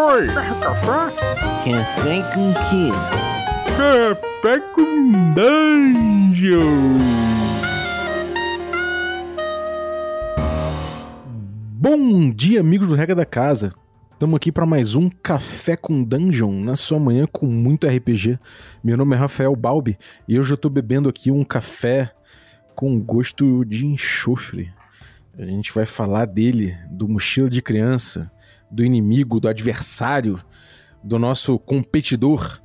Oi! Café? Café com quê? Café com Dungeon! Bom dia, amigos do Regra da Casa. Estamos aqui para mais um Café com Dungeon na sua manhã com muito RPG. Meu nome é Rafael Balbi e hoje eu estou bebendo aqui um café com gosto de enxofre. A gente vai falar dele, do mochila de criança, do inimigo, do adversário, do nosso competidor,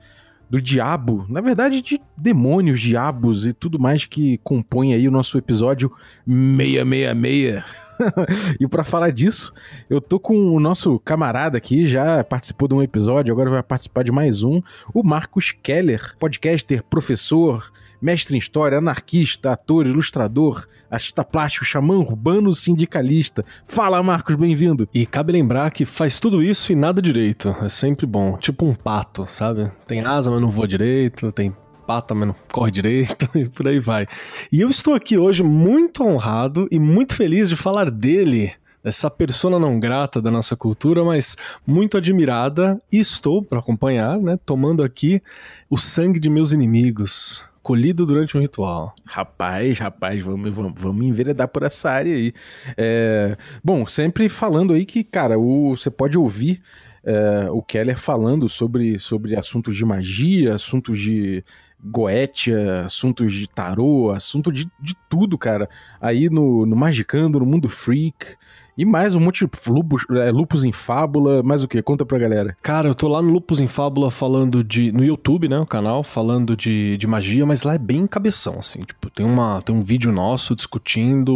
do diabo, na verdade de demônios, diabos e tudo mais que compõe aí o nosso episódio 666. e para falar disso, eu tô com o nosso camarada aqui, já participou de um episódio, agora vai participar de mais um, o Marcos Keller, podcaster, professor, mestre em história, anarquista, ator, ilustrador, artista plástico, xamã urbano, sindicalista. Fala, Marcos, bem-vindo. E cabe lembrar que faz tudo isso e nada direito. É sempre bom. Tipo um pato, sabe? Tem asa, mas não voa direito, tem pata, mas não corre direito, e por aí vai. E eu estou aqui hoje muito honrado e muito feliz de falar dele, dessa persona não grata da nossa cultura, mas muito admirada, e estou para acompanhar, né, tomando aqui o sangue de meus inimigos, colhido durante um ritual. Rapaz, rapaz, vamos, vamos, vamos enveredar por essa área aí. É, bom, sempre falando aí que, cara, o, você pode ouvir é, o Keller falando sobre, sobre assuntos de magia, assuntos de Goetia, assuntos de tarô, assunto de, de tudo, cara. Aí no, no Magicando, no Mundo Freak. E mais um monte de lupus, é, em fábula, mais o que? Conta pra galera. Cara, eu tô lá no Lupus em Fábula falando de. no YouTube, né? O canal, falando de, de magia, mas lá é bem cabeção, assim. Tipo, tem, uma, tem um vídeo nosso discutindo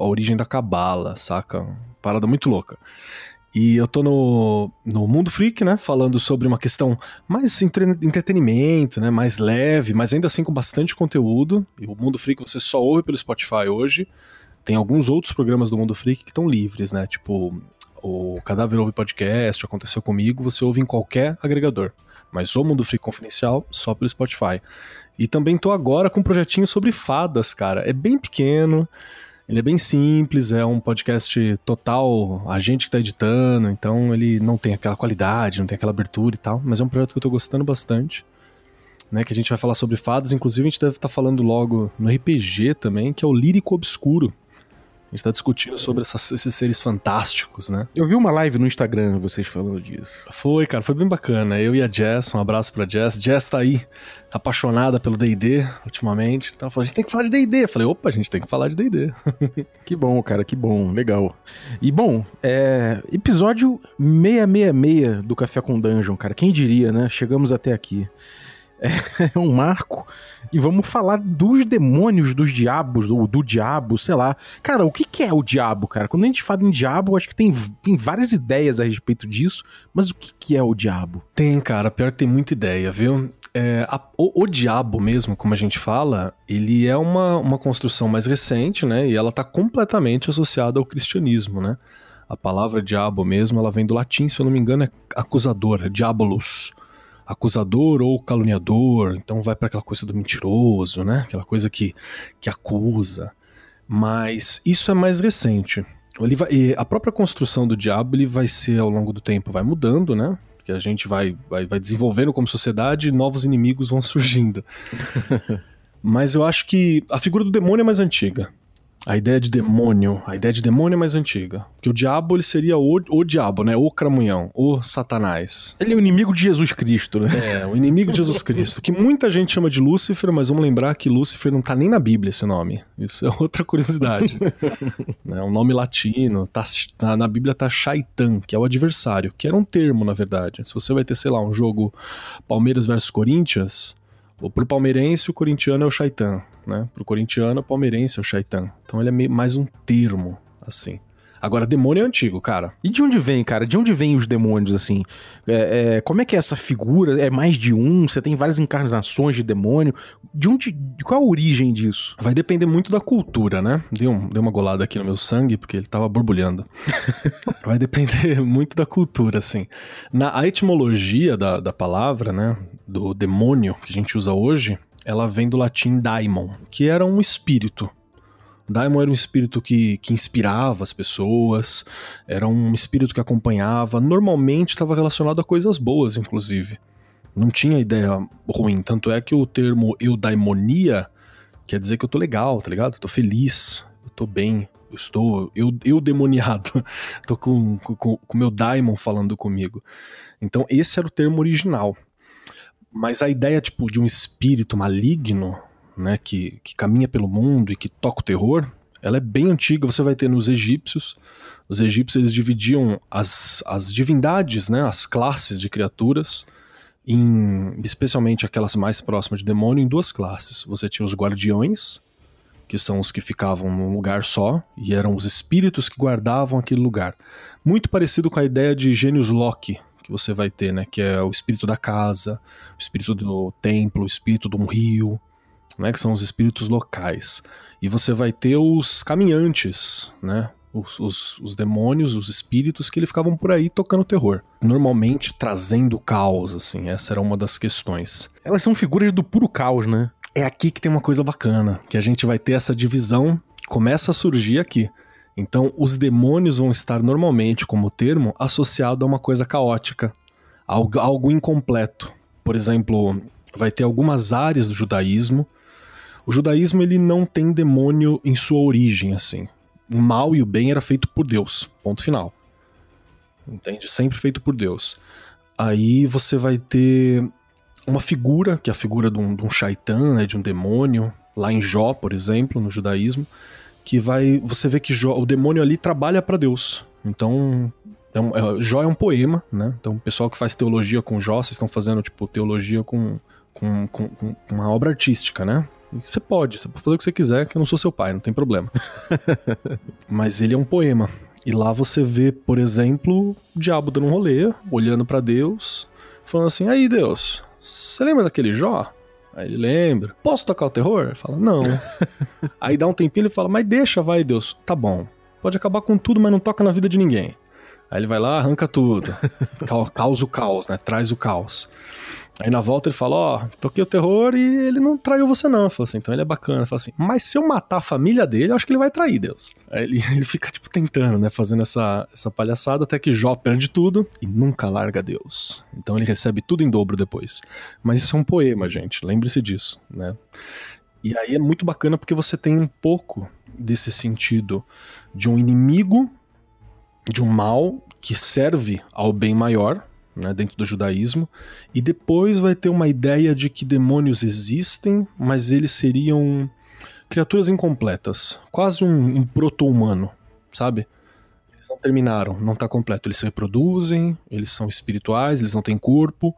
a origem da cabala, saca? Parada muito louca. E eu tô no, no Mundo Freak, né? Falando sobre uma questão mais entre, entretenimento, né? Mais leve, mas ainda assim com bastante conteúdo. E o Mundo Freak você só ouve pelo Spotify hoje. Tem alguns outros programas do Mundo Freak que estão livres, né? Tipo, o Cadáver Ouve Podcast, Aconteceu Comigo, você ouve em qualquer agregador. Mas o Mundo Freak Confidencial, só pelo Spotify. E também tô agora com um projetinho sobre fadas, cara. É bem pequeno, ele é bem simples, é um podcast total, a gente que tá editando, então ele não tem aquela qualidade, não tem aquela abertura e tal, mas é um projeto que eu tô gostando bastante. Né, que a gente vai falar sobre fadas, inclusive a gente deve estar tá falando logo no RPG também, que é o Lírico Obscuro. A gente tá discutindo sobre essas, esses seres fantásticos, né? Eu vi uma live no Instagram vocês falando disso. Foi, cara, foi bem bacana. Eu e a Jess, um abraço pra Jess. Jess tá aí, apaixonada pelo D&D ultimamente. Então ela falou, a gente tem que falar de D&D. Falei, opa, a gente tem que falar de D&D. que bom, cara, que bom, legal. E bom, é, episódio 666 do Café com Dungeon, cara. Quem diria, né? Chegamos até aqui. É um marco. E vamos falar dos demônios, dos diabos, ou do diabo, sei lá. Cara, o que, que é o diabo, cara? Quando a gente fala em diabo, acho que tem, tem várias ideias a respeito disso, mas o que, que é o diabo? Tem, cara, pior que tem muita ideia, viu? É, a, o, o, diabo mesmo, como a gente fala, ele é uma, uma construção mais recente, né? E ela tá completamente associada ao cristianismo, né? A palavra diabo mesmo, ela vem do latim, se eu não me engano, é acusador, diabolus acusador ou caluniador, então vai para aquela coisa do mentiroso, né? Aquela coisa que, que acusa. Mas isso é mais recente. Ele vai, a própria construção do diabo ele vai ser ao longo do tempo, vai mudando, né? Que a gente vai, vai, vai desenvolvendo como sociedade e novos inimigos vão surgindo. Mas eu acho que a figura do demônio é mais antiga. A ideia de demônio, a ideia de demônio é mais antiga. Porque o diabo ele seria o, o diabo, né? O cramunhão, o satanás. Ele é o inimigo de Jesus Cristo, né? É, o inimigo de Jesus Cristo. Que muita gente chama de Lúcifer, mas vamos lembrar que Lúcifer não tá nem na Bíblia esse nome. Isso é outra curiosidade. é um nome latino. Tá, na, na Bíblia tá Shaitan, que é o adversário, que era um termo, na verdade. Se você vai ter, sei lá, um jogo Palmeiras versus Corinthians, Pro palmeirense, o corintiano é o Shaitan, né? Pro corintiano, o palmeirense é o Shaitan. Então ele é mais um termo, assim. Agora, demônio é antigo, cara. E de onde vem, cara? De onde vem os demônios, assim? É, é, como é que é essa figura? É mais de um? Você tem várias encarnações de demônio? De onde. De qual a origem disso? Vai depender muito da cultura, né? Deu, um, deu uma golada aqui no meu sangue, porque ele tava borbulhando. Vai depender muito da cultura, assim. Na a etimologia da, da palavra, né? Do demônio que a gente usa hoje, ela vem do latim daimon, que era um espírito Daimon era um espírito que, que inspirava as pessoas, era um espírito que acompanhava, normalmente estava relacionado a coisas boas, inclusive. Não tinha ideia ruim, tanto é que o termo eudaimonia quer dizer que eu tô legal, tá ligado? Eu tô feliz, eu tô bem, eu estou eu, eu demoniado, tô com com meu daimon falando comigo. Então esse era o termo original. Mas a ideia tipo de um espírito maligno né, que, que caminha pelo mundo e que toca o terror, ela é bem antiga. Você vai ter nos egípcios. Os egípcios eles dividiam as, as divindades, né, as classes de criaturas, em, especialmente aquelas mais próximas de demônio, em duas classes. Você tinha os guardiões, que são os que ficavam num lugar só, e eram os espíritos que guardavam aquele lugar. Muito parecido com a ideia de gênios Loki, que você vai ter, né? Que é o espírito da casa, o espírito do templo, o espírito de um rio, né, que são os espíritos locais. E você vai ter os caminhantes, né, os, os, os, demônios, os espíritos que ele ficavam por aí tocando terror. Normalmente trazendo caos, assim, essa era uma das questões. Elas são figuras do puro caos, né? É aqui que tem uma coisa bacana, que a gente vai ter essa divisão, começa a surgir aqui. Então, os demônios vão estar normalmente, como termo, associado a uma coisa caótica, algo, algo incompleto. Por exemplo, vai ter algumas áreas do judaísmo o judaísmo ele não tem demônio em sua origem, assim. O mal e o bem era feito por Deus, ponto final. Entende? Sempre feito por Deus. Aí você vai ter uma figura, que é a figura de um, de um shaitan, né, de um demônio, lá em Jó, por exemplo, no judaísmo, que vai. Você vê que Jó, o demônio ali trabalha para Deus. Então, é um, é, Jó é um poema, né? Então, o pessoal que faz teologia com Jó, vocês estão fazendo, tipo, teologia com, com, com, com uma obra artística, né? Você pode, você pode fazer o que você quiser, que eu não sou seu pai, não tem problema. Mas ele é um poema. E lá você vê, por exemplo, o diabo dando um rolê, olhando para Deus, falando assim: aí, Deus, você lembra daquele Jó? Aí ele lembra. Posso tocar o terror? Ele fala, não. aí dá um tempinho ele fala, mas deixa, vai, Deus. Tá bom. Pode acabar com tudo, mas não toca na vida de ninguém. Aí ele vai lá, arranca tudo. Causa o caos, né? Traz o caos. Aí na volta ele fala, ó, oh, toquei o terror e ele não traiu você não. Fala assim, então ele é bacana. Fala assim, mas se eu matar a família dele, eu acho que ele vai trair Deus. Aí ele, ele fica, tipo, tentando, né, fazendo essa, essa palhaçada até que Jó perde tudo e nunca larga Deus. Então ele recebe tudo em dobro depois. Mas isso é um poema, gente, lembre-se disso, né. E aí é muito bacana porque você tem um pouco desse sentido de um inimigo, de um mal que serve ao bem maior, né, dentro do judaísmo, e depois vai ter uma ideia de que demônios existem, mas eles seriam criaturas incompletas, quase um, um proto-humano, sabe? Eles não terminaram, não está completo. Eles se reproduzem, eles são espirituais, eles não têm corpo,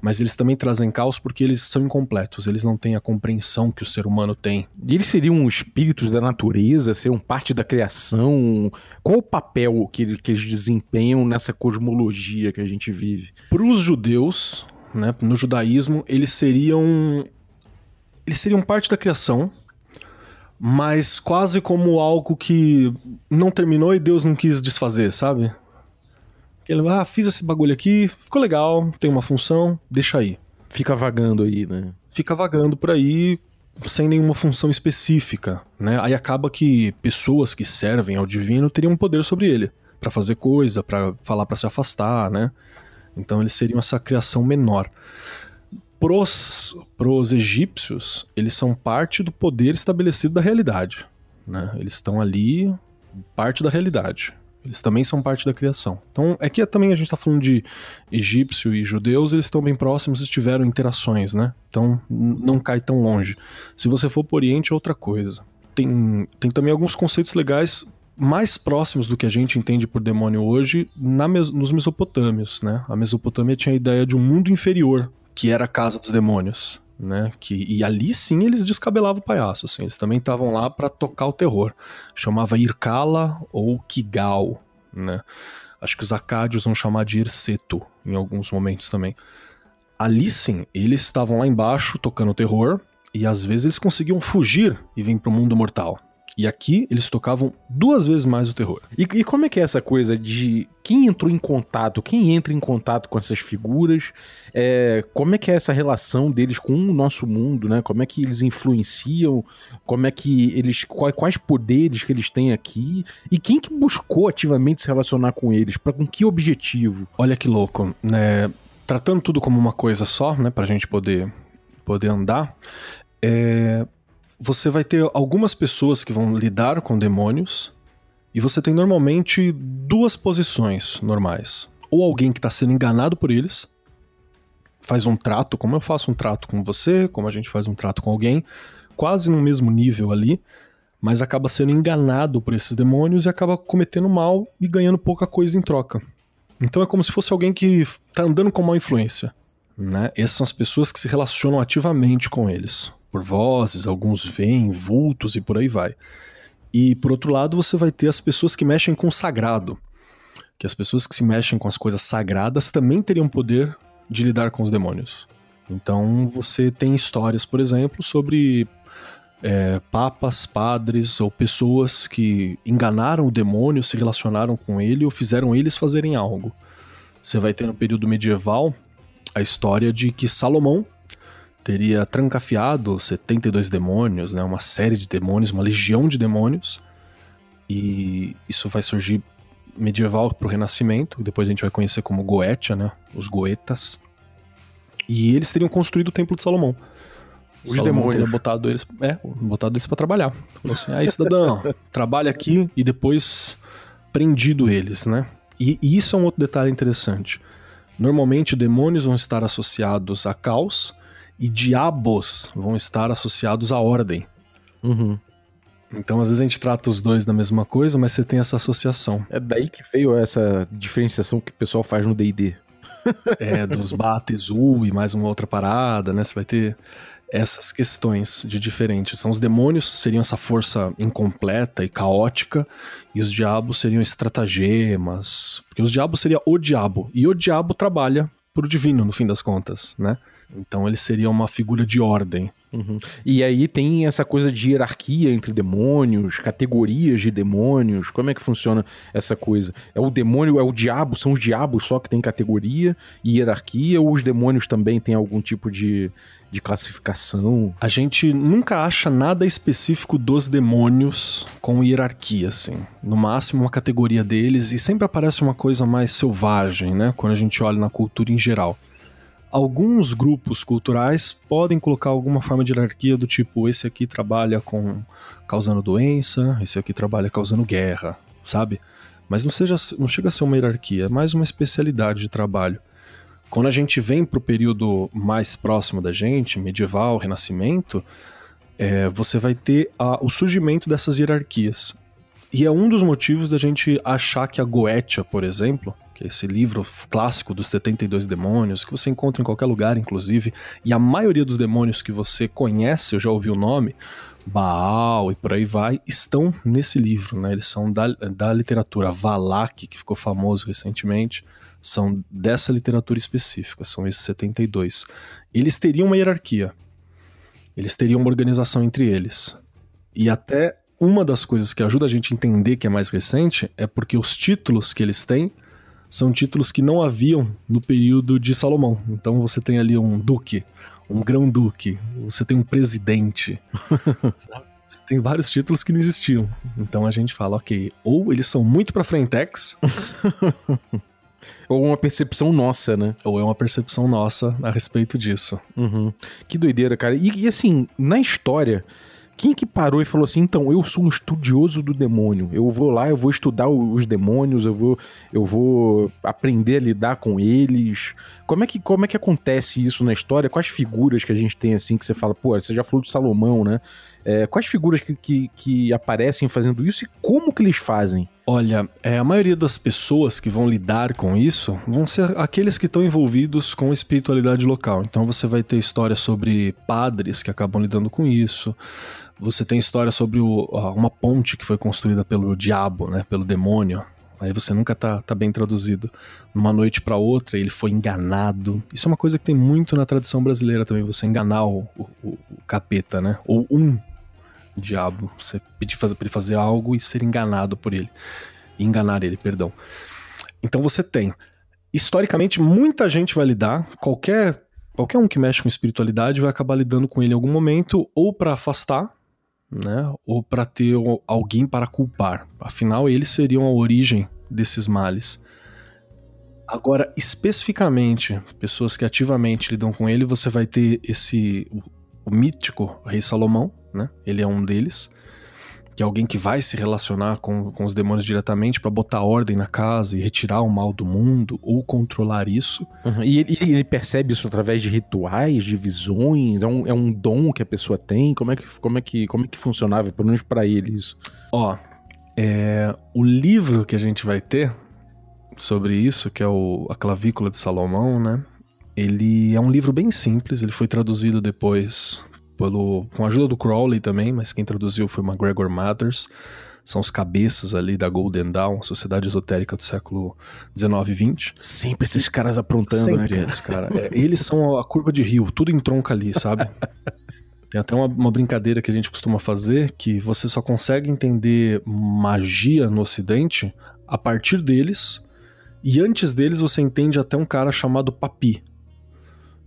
mas eles também trazem caos porque eles são incompletos, eles não têm a compreensão que o ser humano tem. E eles seriam espíritos da natureza, seriam parte da criação? Qual o papel que, que eles desempenham nessa cosmologia que a gente vive? Para os judeus, né, no judaísmo, eles seriam eles seriam parte da criação, mas quase como algo que não terminou e Deus não quis desfazer, sabe? Ele, ah, fiz esse bagulho aqui, ficou legal, tem uma função, deixa aí. Fica vagando aí, né? Fica vagando por aí sem nenhuma função específica, né? Aí acaba que pessoas que servem ao divino teriam poder sobre ele, para fazer coisa, para falar para se afastar, né? Então eles seriam essa criação menor. Pros, pros egípcios, eles são parte do poder estabelecido da realidade, né? Eles estão ali, parte da realidade. Eles também são parte da criação. Então, é que também a gente está falando de egípcio e judeus, eles estão bem próximos e tiveram interações, né? Então, não cai tão longe. Se você for para o Oriente, é outra coisa. Tem, tem também alguns conceitos legais mais próximos do que a gente entende por demônio hoje na, nos mesopotâmios, né? A Mesopotâmia tinha a ideia de um mundo inferior, que era a casa dos demônios né? Que, e ali sim eles descabelavam o palhaço, assim, eles também estavam lá para tocar o terror. Chamava Irkala ou Kigal, né? Acho que os acádios vão chamar de Irseto em alguns momentos também. Ali sim, eles estavam lá embaixo tocando terror e às vezes eles conseguiam fugir e vir pro mundo mortal. E aqui eles tocavam duas vezes mais o terror. E, e, como é que é essa coisa de quem entrou em contato, quem entra em contato com essas figuras, é, como é que é essa relação deles com o nosso mundo, né? Como é que eles influenciam, como é que eles, quais, quais poderes que eles têm aqui e quem que buscou ativamente se relacionar com eles, para com que objetivo? Olha que louco, né? Tratando tudo como uma coisa só, né, pra gente poder poder andar, é, você vai ter algumas pessoas que vão lidar com demônios, e você tem normalmente duas posições normais. Ou alguém que está sendo enganado por eles, faz um trato, como eu faço um trato com você, como a gente faz um trato com alguém, quase no mesmo nível ali, mas acaba sendo enganado por esses demônios e acaba cometendo mal e ganhando pouca coisa em troca. Então é como se fosse alguém que está andando com má influência. Né? Essas são as pessoas que se relacionam ativamente com eles por vozes, alguns veem vultos e por aí vai. E por outro lado, você vai ter as pessoas que mexem com o sagrado. Que as pessoas que se mexem com as coisas sagradas também teriam poder de lidar com os demônios. Então você tem histórias, por exemplo, sobre é, papas, padres ou pessoas que enganaram o demônio, se relacionaram com ele ou fizeram eles fazerem algo. Você vai ter no período medieval a história de que Salomão teria trancafiado 72 demônios, né, uma série de demônios, uma legião de demônios, e isso vai surgir medieval para o Renascimento, depois a gente vai conhecer como Goetia, né, os Goetas, e eles teriam construído o Templo de Salomão. Os Salomão demônios. teria botado eles, é, botado eles para trabalhar. Falou assim, aí cidadão, trabalha aqui e depois prendido eles, né? E, e isso é um outro detalhe interessante. Normalmente demônios vão estar associados a caos, e diabos vão estar associados à ordem. Uhum. Então, às vezes a gente trata os dois da mesma coisa, mas você tem essa associação. É daí que veio essa diferenciação que o pessoal faz no D&D. é, dos Batezu e mais uma outra parada, né? Você vai ter essas questões de diferentes. São os demônios seriam essa força incompleta e caótica, e os diabos seriam estratagemas. Porque os diabos seria o diabo, e o diabo trabalha pro divino, no fim das contas, né? Então ele seria uma figura de ordem. Uhum. E aí tem essa coisa de hierarquia entre demônios, categorias de demônios. Como é que funciona essa coisa? É o demônio, é o diabo, são os diabos só que tem categoria e hierarquia, ou os demônios também têm algum tipo de, de classificação? A gente nunca acha nada específico dos demônios com hierarquia, assim. No máximo uma categoria deles, e sempre aparece uma coisa mais selvagem, né? Quando a gente olha na cultura em geral alguns grupos culturais podem colocar alguma forma de hierarquia do tipo esse aqui trabalha com causando doença, esse aqui trabalha causando guerra, sabe? Mas não, seja, não chega a ser uma hierarquia, é mais uma especialidade de trabalho. Quando a gente vem para o período mais próximo da gente, medieval, renascimento, é, você vai ter a, o surgimento dessas hierarquias. E é um dos motivos da gente achar que a Goetia, por exemplo, que é esse livro clássico dos 72 demônios, que você encontra em qualquer lugar, inclusive, e a maioria dos demônios que você conhece, eu já ouvi o nome, Baal e por aí vai, estão nesse livro, né? Eles são da, da literatura Valak, que ficou famoso recentemente, são dessa literatura específica, são esses 72. Eles teriam uma hierarquia, eles teriam uma organização entre eles. E até uma das coisas que ajuda a gente a entender que é mais recente é porque os títulos que eles têm são títulos que não haviam no período de Salomão. Então você tem ali um duque, um grão-duque, você tem um presidente. você tem vários títulos que não existiam. Então a gente fala, ok, ou eles são muito pra frentex. ou uma percepção nossa, né? Ou é uma percepção nossa a respeito disso. Uhum. Que doideira, cara. E, e assim, na história, quem que parou e falou assim, então, eu sou um estudioso do demônio. Eu vou lá, eu vou estudar os demônios, eu vou, eu vou aprender a lidar com eles. Como é que, como é que acontece isso na história? Quais figuras que a gente tem assim que você fala, pô, você já falou de Salomão, né? É, quais figuras que, que, que, aparecem fazendo isso e como que eles fazem? Olha, é, a maioria das pessoas que vão lidar com isso vão ser aqueles que estão envolvidos com espiritualidade local. Então você vai ter histórias sobre padres que acabam lidando com isso. Você tem história sobre o, uma ponte que foi construída pelo diabo, né, pelo demônio. Aí você nunca tá, tá bem traduzido. Numa noite para outra, ele foi enganado. Isso é uma coisa que tem muito na tradição brasileira também, você enganar o, o, o capeta, né? Ou um diabo. Você pedir fazer, pra ele fazer algo e ser enganado por ele. Enganar ele, perdão. Então você tem. Historicamente, muita gente vai lidar, qualquer, qualquer um que mexe com espiritualidade vai acabar lidando com ele em algum momento, ou para afastar, né? Ou para ter alguém para culpar. Afinal, eles seriam a origem desses males. Agora, especificamente, pessoas que ativamente lidam com ele, você vai ter esse o, mítico rei Salomão, né? Ele é um deles, que é alguém que vai se relacionar com, com os demônios diretamente para botar ordem na casa e retirar o mal do mundo ou controlar isso. Uhum. E ele, ele, percebe isso através de rituais, de visões? É um, é um dom que a pessoa tem? Como é que, como é que, como é que funcionava, pelo menos para ele, isso? Ó, é, o livro que a gente vai ter sobre isso, que é o, A Clavícula de Salomão, né? Ele é um livro bem simples, ele foi traduzido depois pelo, com a ajuda do Crowley também, mas quem traduziu foi MacGregor Mathers. São os cabeças ali da Golden Dawn, sociedade esotérica do século 19 e 20. Sempre esses caras aprontando, né, Sempre né, eles, cara? É, eles são a curva de rio, tudo entronca ali, sabe? Tem até uma, uma, brincadeira que a gente costuma fazer que você só consegue entender magia no Ocidente a partir deles e antes deles você entende até um cara chamado Papi,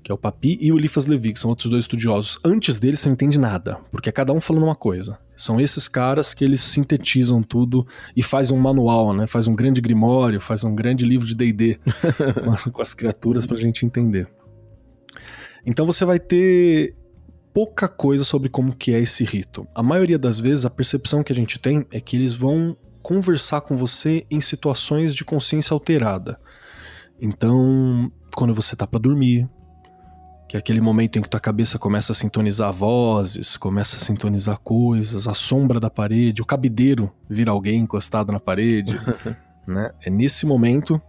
que é o Papi e o Eliphas Levi, que são outros dois estudiosos. Antes deles você não entende nada, porque é cada um falando uma coisa. São esses caras que eles sintetizam tudo e fazem um manual, né? Faz um grande grimório, faz um grande livro de D&D com, com as criaturas pra gente entender. Então você vai ter pouca coisa sobre como que é esse rito. A maioria das vezes a percepção que a gente tem é que eles vão conversar com você em situações de consciência alterada. Então, quando você tá para dormir, que é aquele momento em que tua cabeça começa a sintonizar vozes, começa a sintonizar coisas, a sombra da parede, o cabideiro vira alguém encostado na parede, né? É nesse momento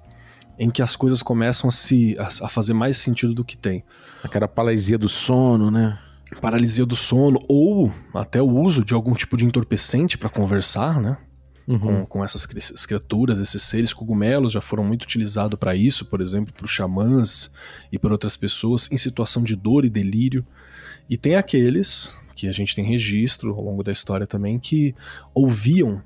em que as coisas começam a se a, fazer mais sentido do que tem. Aquela paralisia do sono, né? Paralisia do sono ou até o uso de algum tipo de entorpecente para conversar, né? Uhum. com, com essas criaturas, esses seres cogumelos já foram muito utilizados para isso, por exemplo, para os xamãs e para outras pessoas em situação de dor e delírio. E tem aqueles que a gente tem registro ao longo da história também que ouviam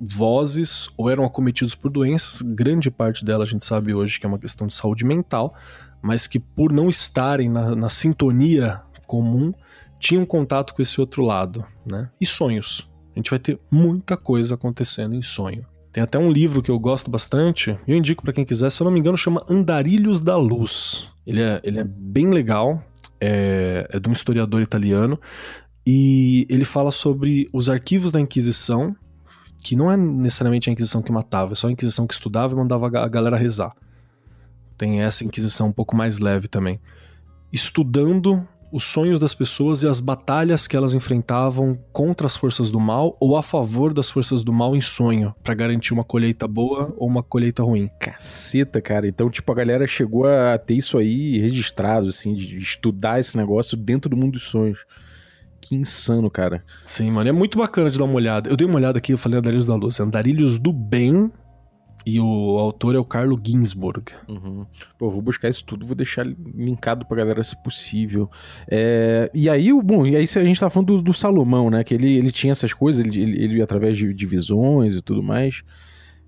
vozes ou eram acometidos por doenças, grande parte dela a gente sabe hoje que é uma questão de saúde mental, mas que por não estarem na, na sintonia comum tinham contato com esse outro lado, né? E sonhos. A gente vai ter muita coisa acontecendo em sonho. Tem até um livro que eu gosto bastante, eu indico para quem quiser, se eu não me engano, chama Andarilhos da Luz. Ele é, ele é bem legal, é, é de um historiador italiano, e ele fala sobre os arquivos da Inquisição, que não é necessariamente a Inquisição que matava, é só a Inquisição que estudava e mandava a galera rezar. Tem essa Inquisição um pouco mais leve também. Estudando os sonhos das pessoas e as batalhas que elas enfrentavam contra as forças do mal ou a favor das forças do mal em sonho, para garantir uma colheita boa ou uma colheita ruim. Caceta, cara. Então, tipo, a galera chegou a ter isso aí registrado, assim, de estudar esse negócio dentro do mundo dos sonhos. Que insano, cara. Sim, mano. É muito bacana de dar uma olhada. Eu dei uma olhada aqui, eu falei Andarilhos da Luz. Andarilhos do Bem e o autor é o Carlo Ginsburg. Uhum. Pô, vou buscar isso tudo, vou deixar linkado pra galera se possível. É, e aí, bom, e aí a gente tá falando do, do Salomão, né? Que ele, ele tinha essas coisas, ele, ele, ele através de, visões e tudo mais.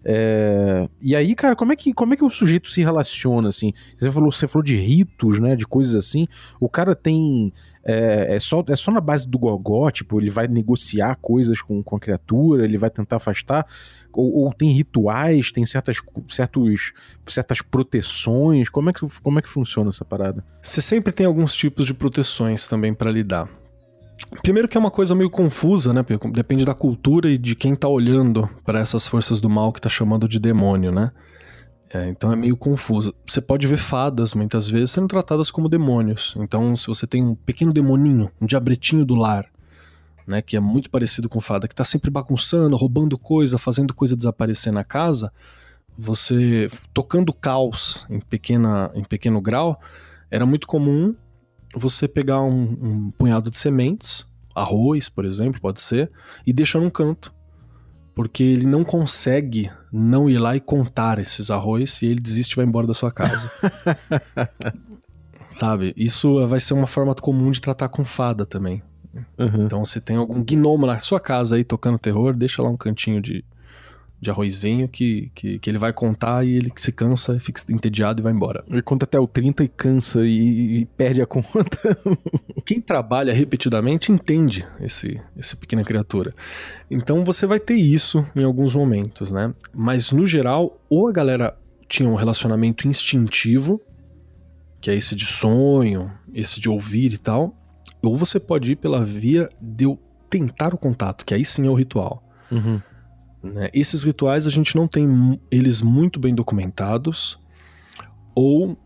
É, e aí, cara, como é, que, como é que o sujeito se relaciona, assim? Você falou, você falou de ritos, né? De coisas assim. O cara tem é, é, só, é só na base do gogó, tipo, ele vai negociar coisas com, com a criatura, ele vai tentar afastar, ou, ou tem rituais, tem certas, certos, certas proteções, como é, que, como é que funciona essa parada? Você sempre tem alguns tipos de proteções também para lidar. Primeiro que é uma coisa meio confusa, né? Depende da cultura e de quem tá olhando para essas forças do mal que tá chamando de demônio, né? É, então é meio confuso. Você pode ver fadas, muitas vezes, sendo tratadas como demônios. Então, se você tem um pequeno demoninho, um diabretinho do lar, né, que é muito parecido com fada, que tá sempre bagunçando, roubando coisa, fazendo coisa desaparecer na casa, você tocando caos em, pequena, em pequeno grau, era muito comum você pegar um, um punhado de sementes, arroz, por exemplo, pode ser, e deixar num canto porque ele não consegue não ir lá e contar esses arroz e ele desiste e vai embora da sua casa. Sabe? Isso vai ser uma forma comum de tratar com fada também. Aham. Então, se tem algum gnomo na sua casa aí tocando terror, deixa lá um cantinho de, de arrozinho que, que, que ele vai contar e ele se cansa, fica entediado e vai embora. Ele conta até o 30 e cansa e, e perde a conta. Quem trabalha repetidamente entende esse, esse pequena criatura. Então você vai ter isso em alguns momentos, né? Mas no geral, ou a galera tinha um relacionamento instintivo, que é esse de sonho, esse de ouvir e tal, ou você pode ir pela via de eu tentar o contato, que aí sim é o ritual. Uhum. Né? Esses rituais a gente não tem eles muito bem documentados ou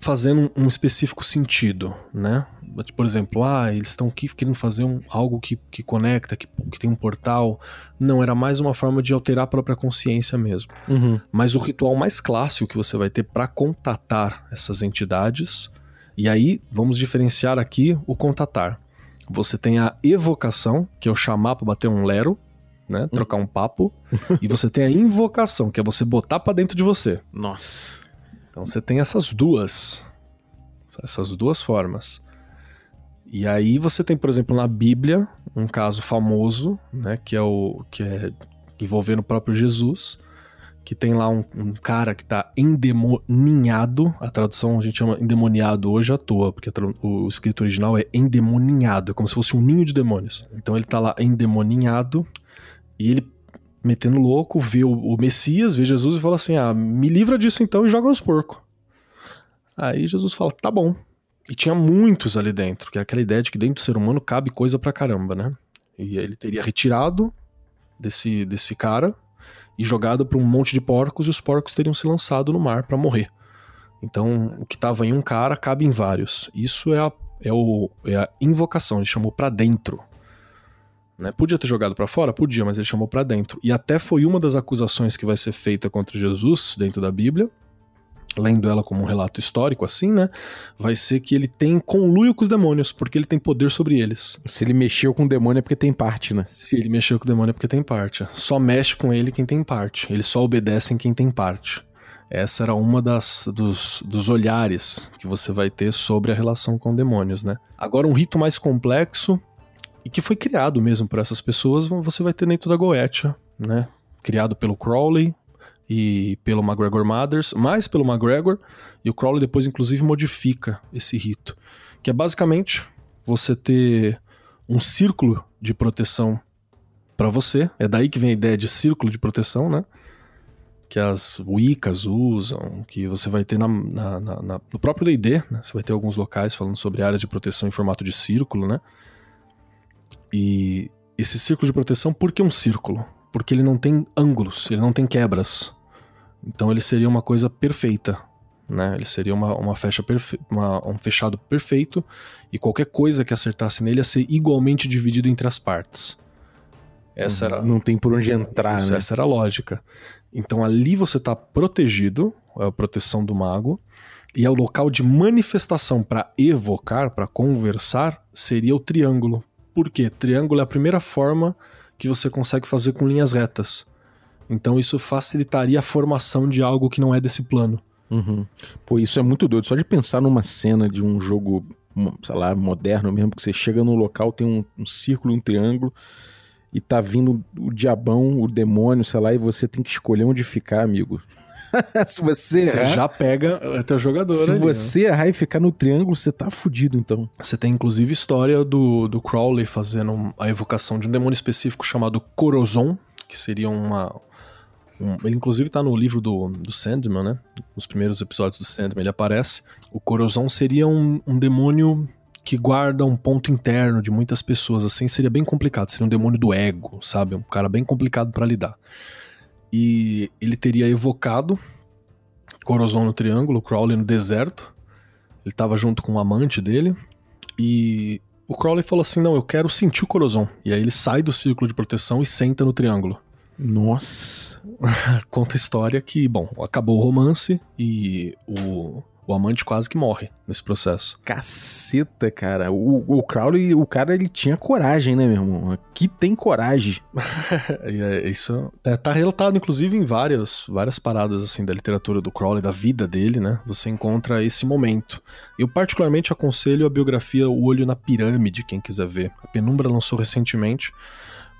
fazendo um específico sentido, né? Por exemplo, ah, eles estão aqui querendo fazer um, algo que, que conecta, que, que tem um portal. Não, era mais uma forma de alterar a própria consciência mesmo. Uhum. Mas o ritual mais clássico que você vai ter para contatar essas entidades, e aí vamos diferenciar aqui o contatar. Você tem a evocação, que é o chamar para bater um lero, né, trocar um papo, e você tem a invocação, que é você botar para dentro de você. Nossa. Então você tem essas duas, essas duas formas. E aí você tem, por exemplo, na Bíblia, um caso famoso, né, que é o que é envolvendo o próprio Jesus, que tem lá um, um cara que está endemoninhado, a tradução a gente chama endemoniado hoje à toa, porque o escrito original é endemoninhado, é como se fosse um ninho de demônios. Então ele tá lá endemoninhado e ele metendo louco, vê o, o Messias, vê Jesus e fala assim: Ah, me livra disso então e joga nos porcos. Aí Jesus fala: Tá bom. E tinha muitos ali dentro, que é aquela ideia de que dentro do ser humano cabe coisa pra caramba, né? E ele teria retirado desse, desse cara e jogado pra um monte de porcos e os porcos teriam se lançado no mar pra morrer. Então o que tava em um cara cabe em vários. Isso é a, é o, é a invocação, ele chamou pra dentro. Né? Podia ter jogado pra fora? Podia, mas ele chamou pra dentro. E até foi uma das acusações que vai ser feita contra Jesus dentro da Bíblia, lendo ela como um relato histórico assim, né? Vai ser que ele tem conluio com os demônios, porque ele tem poder sobre eles. Se ele mexeu com o demônio é porque tem parte, né? Se ele mexeu com o demônio é porque tem parte. Só mexe com ele quem tem parte. Eles só obedecem quem tem parte. Essa era uma das dos, dos olhares que você vai ter sobre a relação com demônios, né? Agora um rito mais complexo e que foi criado mesmo por essas pessoas, você vai ter dentro da Goetia, né? Criado pelo Crowley e pelo McGregor Mothers, mais pelo McGregor, e o Crowley depois inclusive modifica esse rito, que é basicamente você ter um círculo de proteção para você. É daí que vem a ideia de círculo de proteção, né? Que as Wiccas usam, que você vai ter na, na- na- no próprio D&D, né? Você vai ter alguns locais falando sobre áreas de proteção em formato de círculo, né? E esse círculo de proteção, por que um círculo? Porque ele não tem ângulos, ele não tem quebras. Então ele seria uma coisa perfeita, né? Ele seria uma, uma fecha perfe uma- um fechado perfeito e qualquer coisa que acertasse nele ia ser igualmente dividido entre as partes. Essa era, Não tem por onde entrar, isso, né? essa era a lógica. Então ali você tá protegido, é a proteção do mago, e é o local de manifestação para evocar, para conversar, seria o triângulo. Por quê? Triângulo é a primeira forma que você consegue fazer com linhas retas. Então isso facilitaria a formação de algo que não é desse plano. Uhum. Pô, isso é muito doido. Só de pensar numa cena de um jogo, sei lá, moderno mesmo, que você chega num local, tem um, um círculo, um triângulo, e tá vindo o diabão, o demônio, sei lá, e você tem que escolher onde ficar, amigo. se você Você errar, já pega o teu jogador se ali, né? você errar e ficar no triângulo, você tá fudido, então. Você tem inclusive história do, do Crowley fazendo a evocação de um demônio específico chamado Corozon, que seria uma. um- ele inclusive tá no livro do, do Sandman, né? Nos primeiros episódios do Sandman ele aparece. O Corozon seria um, um demônio que guarda um ponto interno de muitas pessoas, assim, seria bem complicado. Seria um demônio do ego, sabe? Um cara bem complicado pra lidar. E ele teria evocado Corozon no triângulo, Crowley no deserto. Ele tava junto com o amante dele. E o Crowley falou assim: Não, eu quero sentir o Corozon. E aí ele sai do círculo de proteção e senta no triângulo. Nossa. Conta a história que, bom, acabou o romance e o, O amante quase que morre nesse processo. Caceta, cara. O, o Crowley, o cara, ele tinha coragem, né, meu irmão? Aqui tem coragem. é, isso é, tá relatado, inclusive, em várias, várias paradas, assim, da literatura do Crowley, da vida dele, né? Você encontra esse momento. Eu, particularmente, aconselho a biografia O Olho na Pirâmide, quem quiser ver. A Penumbra lançou recentemente,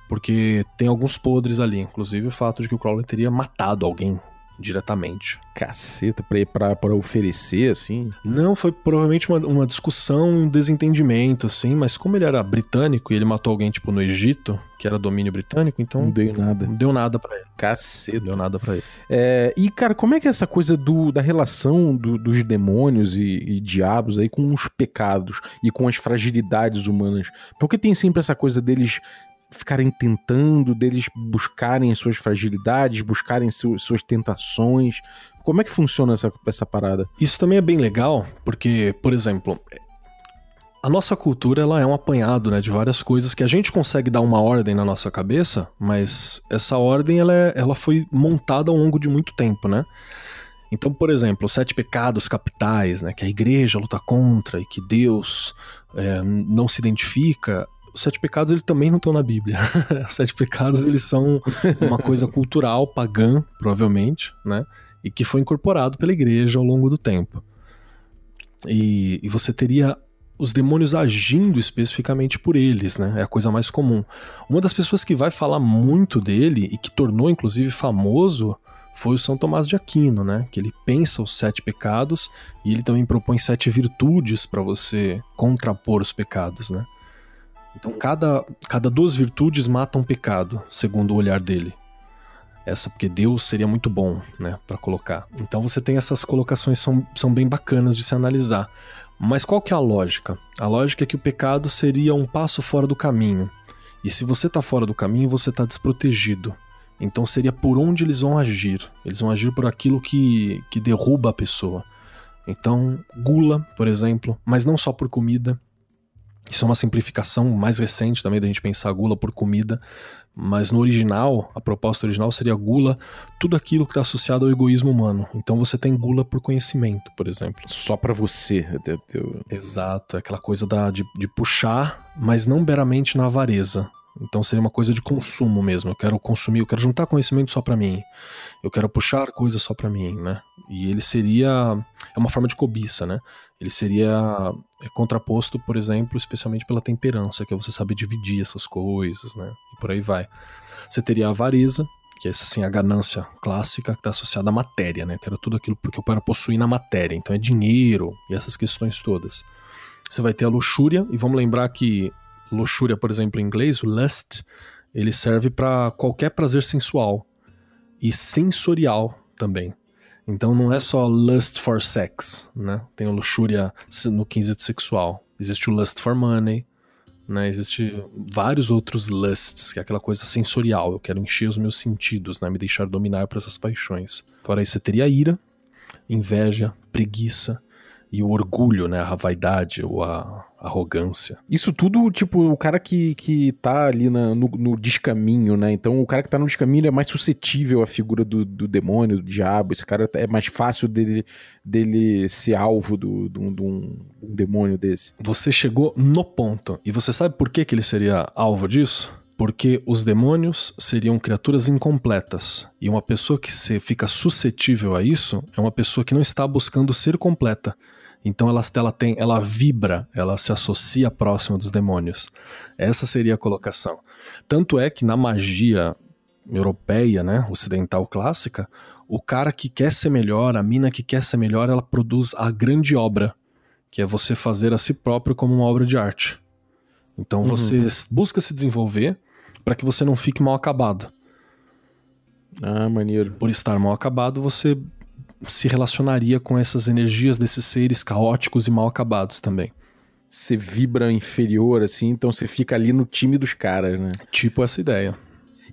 porque tem alguns podres ali, inclusive o fato de que o Crowley teria matado alguém diretamente. Caceta, pra, pra, pra oferecer, assim? Não, foi provavelmente uma, uma discussão, um desentendimento, assim, mas como ele era britânico e ele matou alguém, tipo, no Egito, que era domínio britânico, então... Não deu nada. Não deu nada para ele. Caceta. Não deu nada para ele. É, e, cara, como é que é essa coisa do, da relação do, dos demônios e, e diabos aí com os pecados e com as fragilidades humanas? Porque tem sempre essa coisa deles ficarem tentando, deles buscarem as suas fragilidades, buscarem su suas tentações. Como é que funciona essa, essa parada? Isso também é bem legal, porque, por exemplo, a nossa cultura ela é um apanhado né, de várias coisas que a gente consegue dar uma ordem na nossa cabeça, mas essa ordem ela, é, ela foi montada ao longo de muito tempo, né? Então, por exemplo, os sete pecados capitais, né, que a igreja luta contra e que Deus é, não se identifica, os sete pecados eles também não estão na Bíblia. os sete pecados eles são uma coisa cultural, pagã, provavelmente, né? E que foi incorporado pela igreja ao longo do tempo. E, e você teria os demônios agindo especificamente por eles, né? É a coisa mais comum. Uma das pessoas que vai falar muito dele e que tornou inclusive famoso foi o São Tomás de Aquino, né? Que ele pensa os sete pecados e ele também propõe sete virtudes para você contrapor os pecados, né? Então, cada, cada duas virtudes mata um pecado, segundo o olhar dele. Essa porque Deus seria muito bom, né, para colocar. Então você tem essas colocações são, são bem bacanas de se analisar. Mas qual que é a lógica? A lógica é que o pecado seria um passo fora do caminho. E se você está fora do caminho, você está desprotegido. Então seria por onde eles vão agir. Eles vão agir por aquilo que, que derruba a pessoa. Então, gula, por exemplo, mas não só por comida, isso é uma simplificação mais recente também da gente pensar gula por comida, mas no original, a proposta original seria gula, tudo aquilo que está associado ao egoísmo humano. Então você tem gula por conhecimento, por exemplo. Só para você. Exato, é aquela coisa da, de, de puxar, mas não meramente na avareza. Então seria uma coisa de consumo mesmo. Eu quero consumir, eu quero juntar conhecimento só para mim. Eu quero puxar coisas só para mim, né? E ele seria é uma forma de cobiça, né? Ele seria é, contraposto, por exemplo, especialmente pela temperança, que é você saber dividir essas coisas, né? E por aí vai. Você teria a avareza, que é assim a ganância clássica que está associada à matéria, né? Eu quero tudo aquilo porque eu quero possuir na matéria, então é dinheiro e essas questões todas. Você vai ter a luxúria e vamos lembrar que luxúria, por exemplo, em inglês, o lust, ele serve para qualquer prazer sensual e sensorial também. Então não é só lust for sex, né? Tem a luxúria no quesito sexual. Existe o lust for money, né? Existe vários outros lusts, que é aquela coisa sensorial. Eu quero encher os meus sentidos, né? Me deixar dominar por essas paixões. Fora isso, você teria a ira, inveja, preguiça, e o orgulho, né? A vaidade ou a arrogância. Isso tudo, tipo, o cara que, que tá ali na, no, no descaminho, né? Então o cara que tá no descaminho é mais suscetível à figura do, do demônio, do diabo. Esse cara é mais fácil dele, dele ser alvo do, do, do um, um demônio desse. Você chegou no ponto. E você sabe por que, que ele seria alvo disso? porque os demônios seriam criaturas incompletas. E uma pessoa que se fica suscetível a isso é uma pessoa que não está buscando ser completa. Então ela, ela tem, ela vibra, ela se associa próxima dos demônios. Essa seria a colocação. Tanto é que na magia europeia, né, ocidental clássica, o cara que quer ser melhor, a mina que quer ser melhor, ela produz a grande obra, que é você fazer a si próprio como uma obra de arte. Então uhum. você busca se desenvolver para que você não fique mal acabado. Ah, maneiro. Por estar mal acabado, você se relacionaria com essas energias desses seres caóticos e mal acabados também. Você vibra inferior, assim, então você fica ali no time dos caras, né? Tipo essa ideia.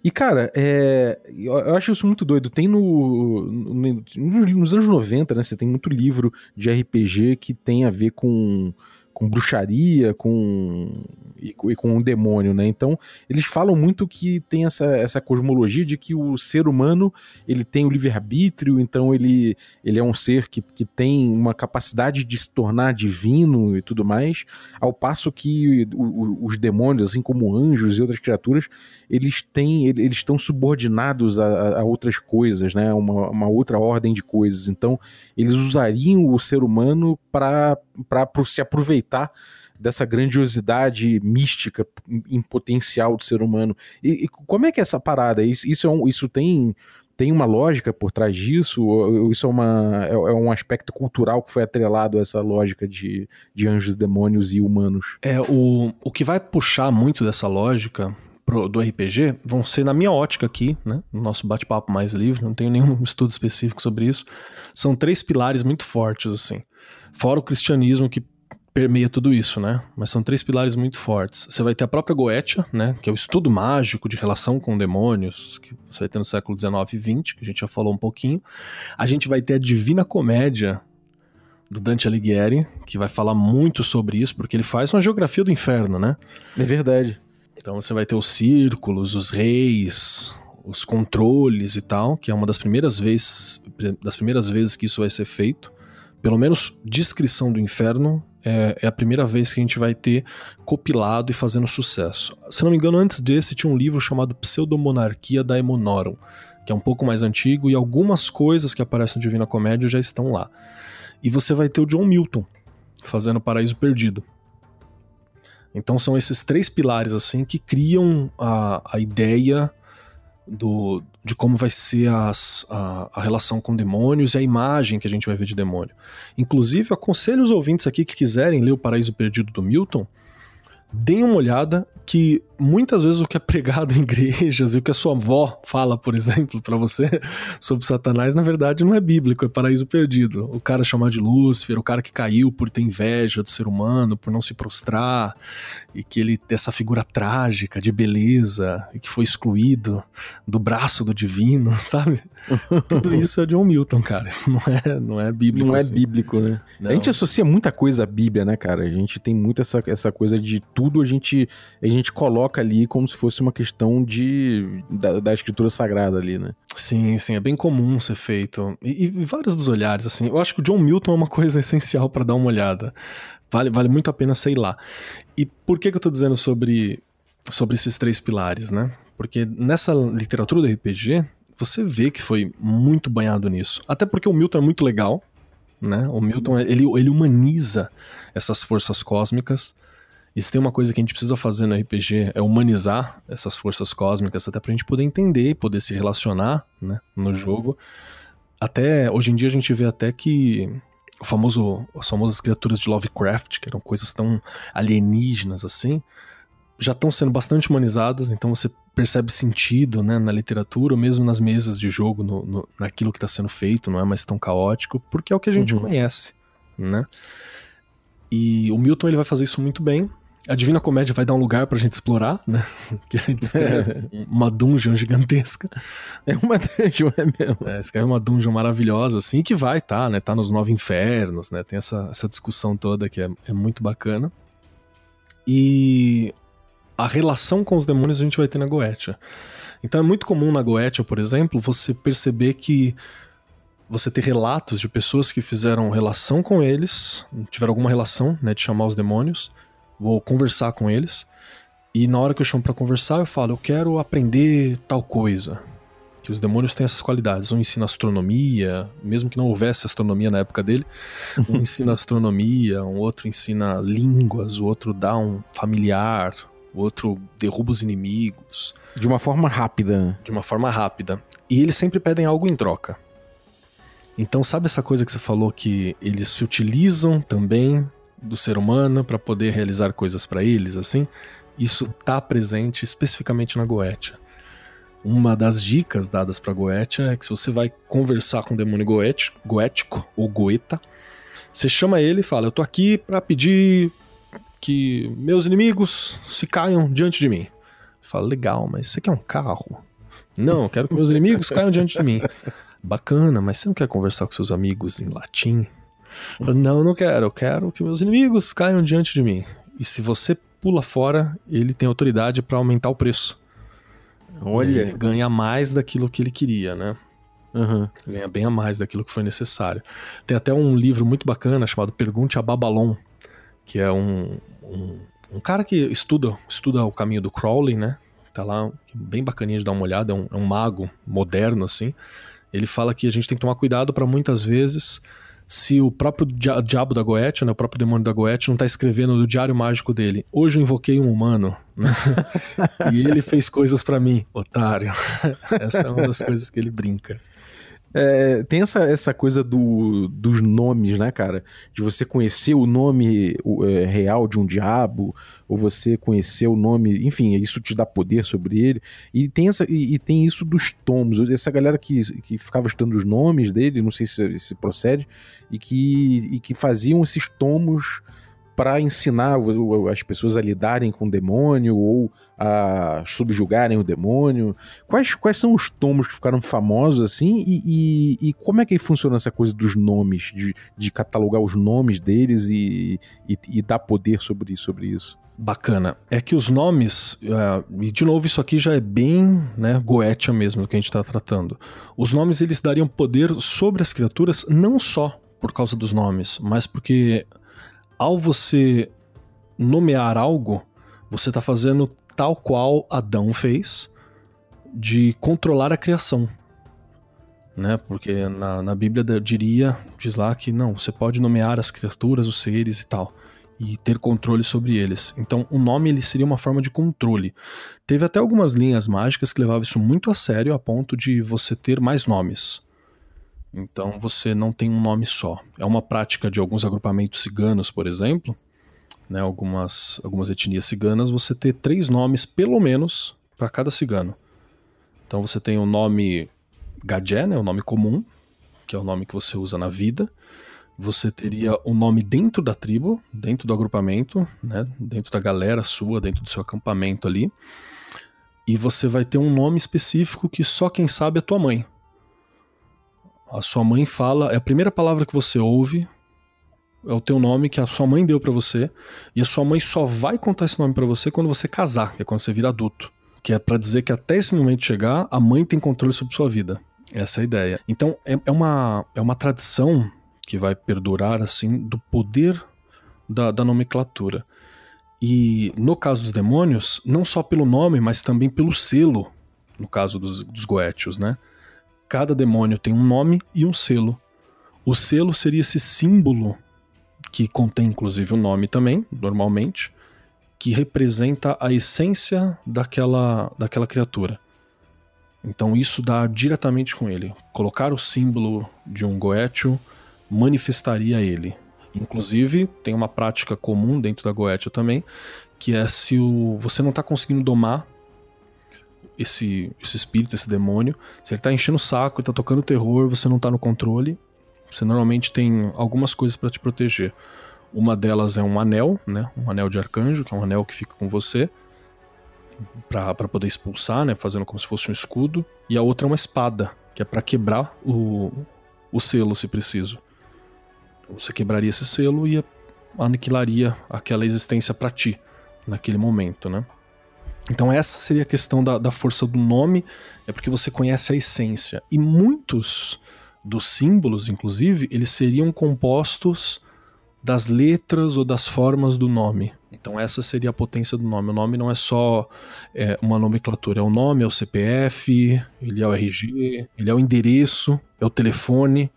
E, cara, é, eu acho isso muito doido. Tem no, no, Nos anos 90, né? Você tem muito livro de RPG que tem a ver com com bruxaria, com e, e com um demônio, né? Então, eles falam muito que tem essa, essa cosmologia de que o ser humano, ele tem o livre-arbítrio, então ele, ele é um ser que, que tem uma capacidade de se tornar divino e tudo mais, ao passo que o, o, os demônios, assim como anjos e outras criaturas, eles têm, eles estão subordinados a, a outras coisas, né? Uma, uma outra ordem de coisas. Então, eles usariam o ser humano para se aproveitar dessa grandiosidade mística em potencial do ser humano. E, e como é que é essa parada? Isso, isso, é um, isso tem, tem uma lógica por trás disso? Ou isso é, uma, é, é, um aspecto cultural que foi atrelado a essa lógica de, de anjos, demônios e humanos? É, o, o que vai puxar muito dessa lógica pro, do RPG vão ser, na minha ótica aqui, né, no nosso bate-papo mais livre, não tenho nenhum estudo específico sobre isso, são três pilares muito fortes, assim. Fora o cristianismo, que permeia tudo isso, né? Mas são três pilares muito fortes. Você vai ter a própria Goetia, né? Que é o estudo mágico de relação com demônios, que você vai ter no século XIX e XX, que a gente já falou um pouquinho. A gente vai ter a Divina Comédia, do Dante Alighieri, que vai falar muito sobre isso, porque ele faz uma geografia do inferno, né? É verdade. Então você vai ter os círculos, os reis, os controles e tal, que é uma das primeiras vezes, das primeiras vezes que isso vai ser feito. Pelo menos descrição do inferno é, é, a primeira vez que a gente vai ter copilado e fazendo sucesso. Se não me engano, antes desse tinha um livro chamado Pseudomonarquia da Emonorum, que é um pouco mais antigo, e algumas coisas que aparecem no Divina Comédia já estão lá. E você vai ter o John Milton fazendo Paraíso Perdido. Então são esses três pilares assim que criam a, a ideia do, de como vai ser as, a, a, relação com demônios e a imagem que a gente vai ver de demônio. Inclusive, aconselho os ouvintes aqui que quiserem ler O Paraíso Perdido do Milton, deem uma olhada que muitas vezes o que é pregado em igrejas e o que a sua avó fala, por exemplo, para você sobre Satanás, na verdade não é bíblico, é paraíso perdido. O cara chamado de Lúcifer, o cara que caiu por ter inveja do ser humano, por não se prostrar, e que ele tem essa figura trágica de beleza e que foi excluído do braço do divino, sabe? Tudo isso é John Milton, cara. Não é, não é bíblico. Não é assim. é bíblico, né? Não. A gente associa muita coisa à Bíblia, né, cara? A gente tem muito essa, essa coisa de tudo a gente, a gente coloca ali como se fosse uma questão de da, da escritura sagrada ali, né? Sim, sim, é bem comum ser feito. E, e vários dos olhares, assim. Eu acho que o John Milton é uma coisa essencial para dar uma olhada. Vale, vale muito a pena, sei lá. E por que, que eu tô dizendo sobre, sobre esses três pilares, né? Porque nessa literatura do RPG, você vê que foi muito banhado nisso. Até porque o Milton é muito legal, né? O Milton, ele, ele humaniza essas forças cósmicas e se tem uma coisa que a gente precisa fazer no RPG é humanizar essas forças cósmicas, até pra gente poder entender e poder se relacionar né, no jogo. Até hoje em dia a gente vê até que o famoso, as famosas criaturas de Lovecraft, que eram coisas tão alienígenas assim, já estão sendo bastante humanizadas, então você percebe sentido né, na literatura, ou mesmo nas mesas de jogo, no, no naquilo que está sendo feito, não é mais tão caótico, porque é o que a gente uhum. conhece, né? E o Milton ele vai fazer isso muito bem, a Divina Comédia vai dar um lugar pra gente explorar, né? Que ele descreve uma dungeon gigantesca. É uma dungeon, é mesmo. É, escreve uma dungeon maravilhosa, assim, que vai tá, né? Tá nos Nove Infernos, né? Tem essa, essa discussão toda que é, é muito bacana. E a relação com os demônios a gente vai ter na Goetia. Então é muito comum na Goetia, por exemplo, você perceber que você ter relatos de pessoas que fizeram relação com eles, tiveram alguma relação, né, de chamar os demônios, vou conversar com eles. E na hora que eu chamo para conversar, eu falo, eu quero aprender tal coisa. Que os demônios têm essas qualidades. Um ensina astronomia, mesmo que não houvesse astronomia na época dele. Um ensina astronomia, um outro ensina línguas, o outro dá um familiar, o outro derruba os inimigos. De uma forma rápida. De uma forma rápida. E eles sempre pedem algo em troca. Então, sabe essa coisa que você falou que eles se utilizam também do ser humano para poder realizar coisas para eles, assim, isso está presente especificamente na Goetia. Uma das dicas dadas para Goetia é que se você vai conversar com o demônio goético, goético ou goeta, você chama ele e fala: Eu tô aqui para pedir que meus inimigos se caiam diante de mim. Fala: Legal, mas você quer um carro? Não, eu quero que meus inimigos caiam diante de mim. Bacana, mas você não quer conversar com seus amigos em latim? Não, não quero. Eu quero que meus inimigos caiam diante de mim. E se você pula fora, ele tem autoridade para aumentar o preço. Olha. Ele ganha mais daquilo que ele queria, né? Aham. Ganha bem a mais daquilo que foi necessário. Tem até um livro muito bacana chamado Pergunte a Babalon, que é um, um, um cara que estuda, estuda o caminho do Crowley, né? Tá lá, bem bacaninha de dar uma olhada, é um, é um mago moderno, assim. Ele fala que a gente tem que tomar cuidado para muitas vezes se o próprio dia- diabo da Goethe, né, o próprio demônio da Goethe, não tá escrevendo no diário mágico dele. Hoje eu invoquei um humano, né? e ele fez coisas para mim, otário. Essa é uma das coisas que ele brinca. É, tem essa, essa coisa do, dos nomes, né, cara? De você conhecer o nome é, real de um diabo, ou você conhecer o nome, enfim, isso te dá poder sobre ele. E tem, essa, e, e tem isso dos tomos. Essa galera que, que ficava estudando os nomes dele, não sei se, se procede, e que, e que faziam esses tomos para ensinar as pessoas a lidarem com o demônio ou a subjugarem o demônio. Quais, quais são os tomos que ficaram famosos assim e, e- e como é que funciona essa coisa dos nomes, de, de catalogar os nomes deles e, e, e dar poder sobre, sobre isso? Bacana. É que os nomes, eh, e de novo, isso aqui já é bem né, Goetia mesmo do que a gente está tratando. Os nomes eles dariam poder sobre as criaturas não só por causa dos nomes, mas porque ao você nomear algo, você está fazendo tal qual Adão fez de controlar a criação. Né? Porque na, na Bíblia diria, diz lá que não, você pode nomear as criaturas, os seres e tal e ter controle sobre eles. Então, o nome ele seria uma forma de controle. Teve até algumas linhas mágicas que levavam isso muito a sério, a ponto de você ter mais nomes. Então, você não tem um nome só. É uma prática de alguns agrupamentos ciganos, por exemplo, né, algumas, algumas etnias ciganas, você ter três nomes, pelo menos, para cada cigano. Então, você tem o nome Gadjé, né, o nome comum, que é o nome que você usa na vida você teria um nome dentro da tribo, dentro do agrupamento, né, dentro da galera sua, dentro do seu acampamento ali. E você vai ter um nome específico que só quem sabe é tua mãe. A sua mãe fala, é a primeira palavra que você ouve, é o teu nome que a sua mãe deu pra você, e a sua mãe só vai contar esse nome pra você quando você casar, que é quando você vira adulto. Que é pra dizer que até esse momento chegar, a mãe tem controle sobre sua vida. Essa é a ideia. Então, é, é uma, é uma tradição que vai perdurar assim do poder da, da nomenclatura. E no caso dos demônios, não só pelo nome, mas também pelo selo, no caso dos, dos goétios, né? Cada demônio tem um nome e um selo. O selo seria esse símbolo, que contém inclusive o nome também, normalmente, que representa a essência daquela, daquela criatura. Então isso dá diretamente com ele. Colocar o símbolo de um goétio manifestaria ele. Inclusive, tem uma prática comum dentro da Goetia também, que é se o, você não está conseguindo domar esse, esse espírito, esse demônio, se ele está enchendo o saco está tocando terror, você não está no controle, você normalmente tem algumas coisas para te proteger. Uma delas é um anel, né? Um anel de arcanjo, que é um anel que fica com você para poder expulsar, né? Fazendo como se fosse um escudo. E a outra é uma espada, que é para quebrar o, o selo, se preciso. Você quebraria esse selo e aniquilaria aquela existência para ti naquele momento, né? Então essa seria a questão da, da força do nome, é porque você conhece a essência. E muitos dos símbolos, inclusive, eles seriam compostos das letras ou das formas do nome. Então essa seria a potência do nome. O nome não é só é, uma nomenclatura, é o nome, é o CPF, ele é o RG, ele é o endereço, é o telefone,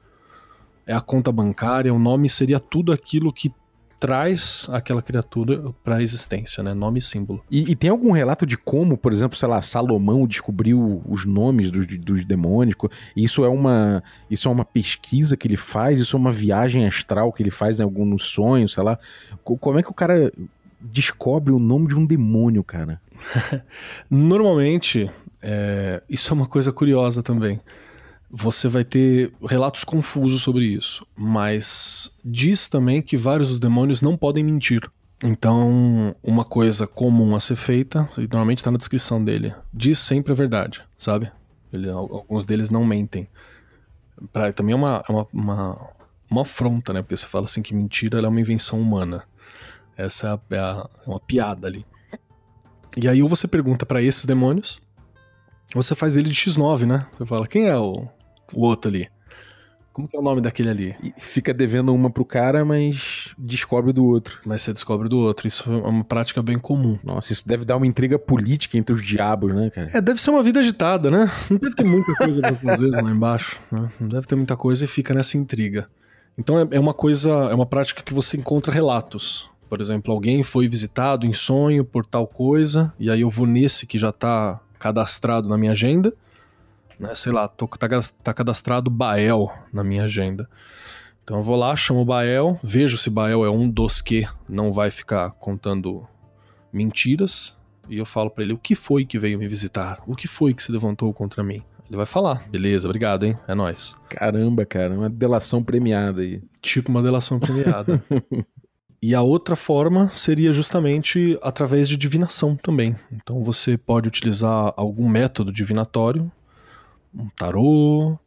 é a conta bancária, o nome seria tudo aquilo que traz aquela criatura para a existência, né? Nome e símbolo. E, e, tem algum relato de como, por exemplo, sei lá, Salomão descobriu os nomes dos, dos demônios? Isso é uma isso é uma pesquisa que ele faz? Isso é uma viagem astral que ele faz em algum sonho, sei lá? Como é que o cara descobre o nome de um demônio, cara? Normalmente, é, isso é uma coisa curiosa também você vai ter relatos confusos sobre isso, mas diz também que vários dos demônios não podem mentir. Então, uma coisa comum a ser feita, e normalmente está na descrição dele, diz sempre a verdade, sabe? Ele, alguns deles não mentem. Pra, também é uma, é uma, uma, uma afronta, né? Porque você fala assim que mentira é uma invenção humana. Essa é, a, é uma piada ali. E aí ou você pergunta para esses demônios, você faz ele de X9, né? Você fala, quem é o, o outro ali? Como que é o nome daquele ali? E fica devendo uma pro cara, mas descobre do outro. Mas você descobre do outro. Isso é uma prática bem comum. Nossa, isso deve dar uma intriga política entre os diabos, né, cara? É, deve ser uma vida agitada, né? Não deve ter muita coisa pra fazer lá embaixo. Né? Não deve ter muita coisa e fica nessa intriga. Então é, é uma coisa, é uma prática que você encontra relatos. Por exemplo, alguém foi visitado em sonho por tal coisa, e aí eu vou nesse que já tá cadastrado na minha agenda né? Sei lá, tô, tá, tá cadastrado Bael na minha agenda. Então eu vou lá, chamo o Bael, vejo se Bael é um dos que não vai ficar contando mentiras, e eu falo para ele o que foi que veio me visitar, o que foi que se levantou contra mim. Ele vai falar, beleza, obrigado, hein? É nós. Caramba, cara, uma delação premiada aí. Tipo uma delação premiada. E a outra forma seria justamente através de divinação também. Então você pode utilizar algum método divinatório um tarô,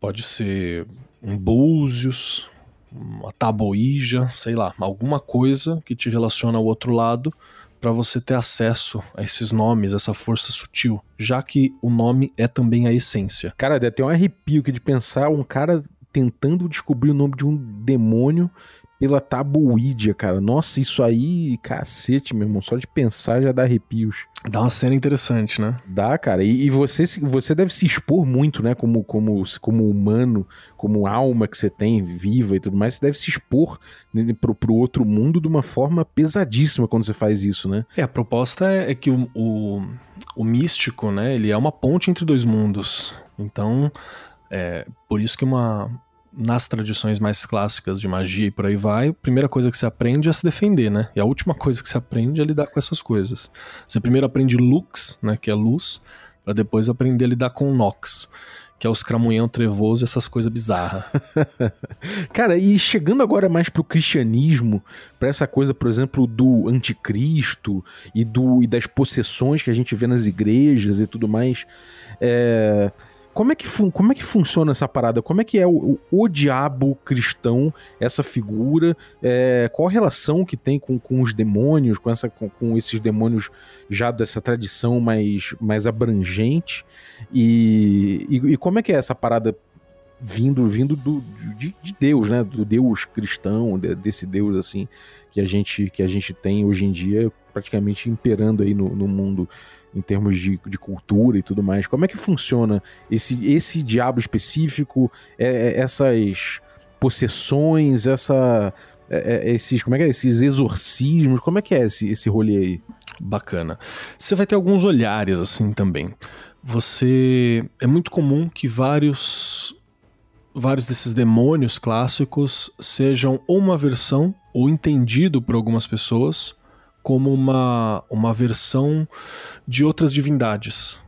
pode ser um búzios, uma taboíja, sei lá, alguma coisa que te relaciona ao outro lado para você ter acesso a esses nomes, essa força sutil, já que o nome é também a essência. Cara, deve ter um arrepio que de pensar um cara tentando descobrir o nome de um demônio pela tabuídia, cara. Nossa, isso aí, cacete, meu irmão. Só de pensar já dá arrepios. Dá uma cena interessante, né? Dá, cara. E, e, você, você deve se expor muito, né? Como, como, como humano, como alma que você tem, viva e tudo mais. Você deve se expor né, pro, pro outro mundo de uma forma pesadíssima quando você faz isso, né? É, a proposta é, é que o, o, o místico, né? Ele é uma ponte entre dois mundos. Então, é por isso que uma, nas tradições mais clássicas de magia e por aí vai, a primeira coisa que você aprende é se defender, né? E a última coisa que você aprende é lidar com essas coisas. Você primeiro aprende lux, né, que é luz, para depois aprender a lidar com nox, que é os cramunhão trevoso e essas coisas bizarras. Cara, e chegando agora mais pro cristianismo, para essa coisa, por exemplo, do anticristo e do e das possessões que a gente vê nas igrejas e tudo mais, é como é que, como é que funciona essa parada? Como é que é o, o, o diabo cristão, essa figura? É, qual a relação que tem com, com os demônios, com, essa, com, com, esses demônios já dessa tradição mais, mais abrangente? E, e, e como é que é essa parada vindo vindo do, de, de, Deus, né? Do Deus cristão, desse Deus assim que a gente que a gente tem hoje em dia praticamente imperando aí no, no mundo em termos de, de cultura e tudo mais. Como é que funciona esse, esse diabo específico, é, é, essas possessões, essa, é, é, esses, como é que é? esses exorcismos? Como é que é esse, esse rolê aí? Bacana. Você vai ter alguns olhares assim também. Você é muito comum que vários vários desses demônios clássicos sejam ou uma versão ou entendido por algumas pessoas como uma, uma versão de outras divindades,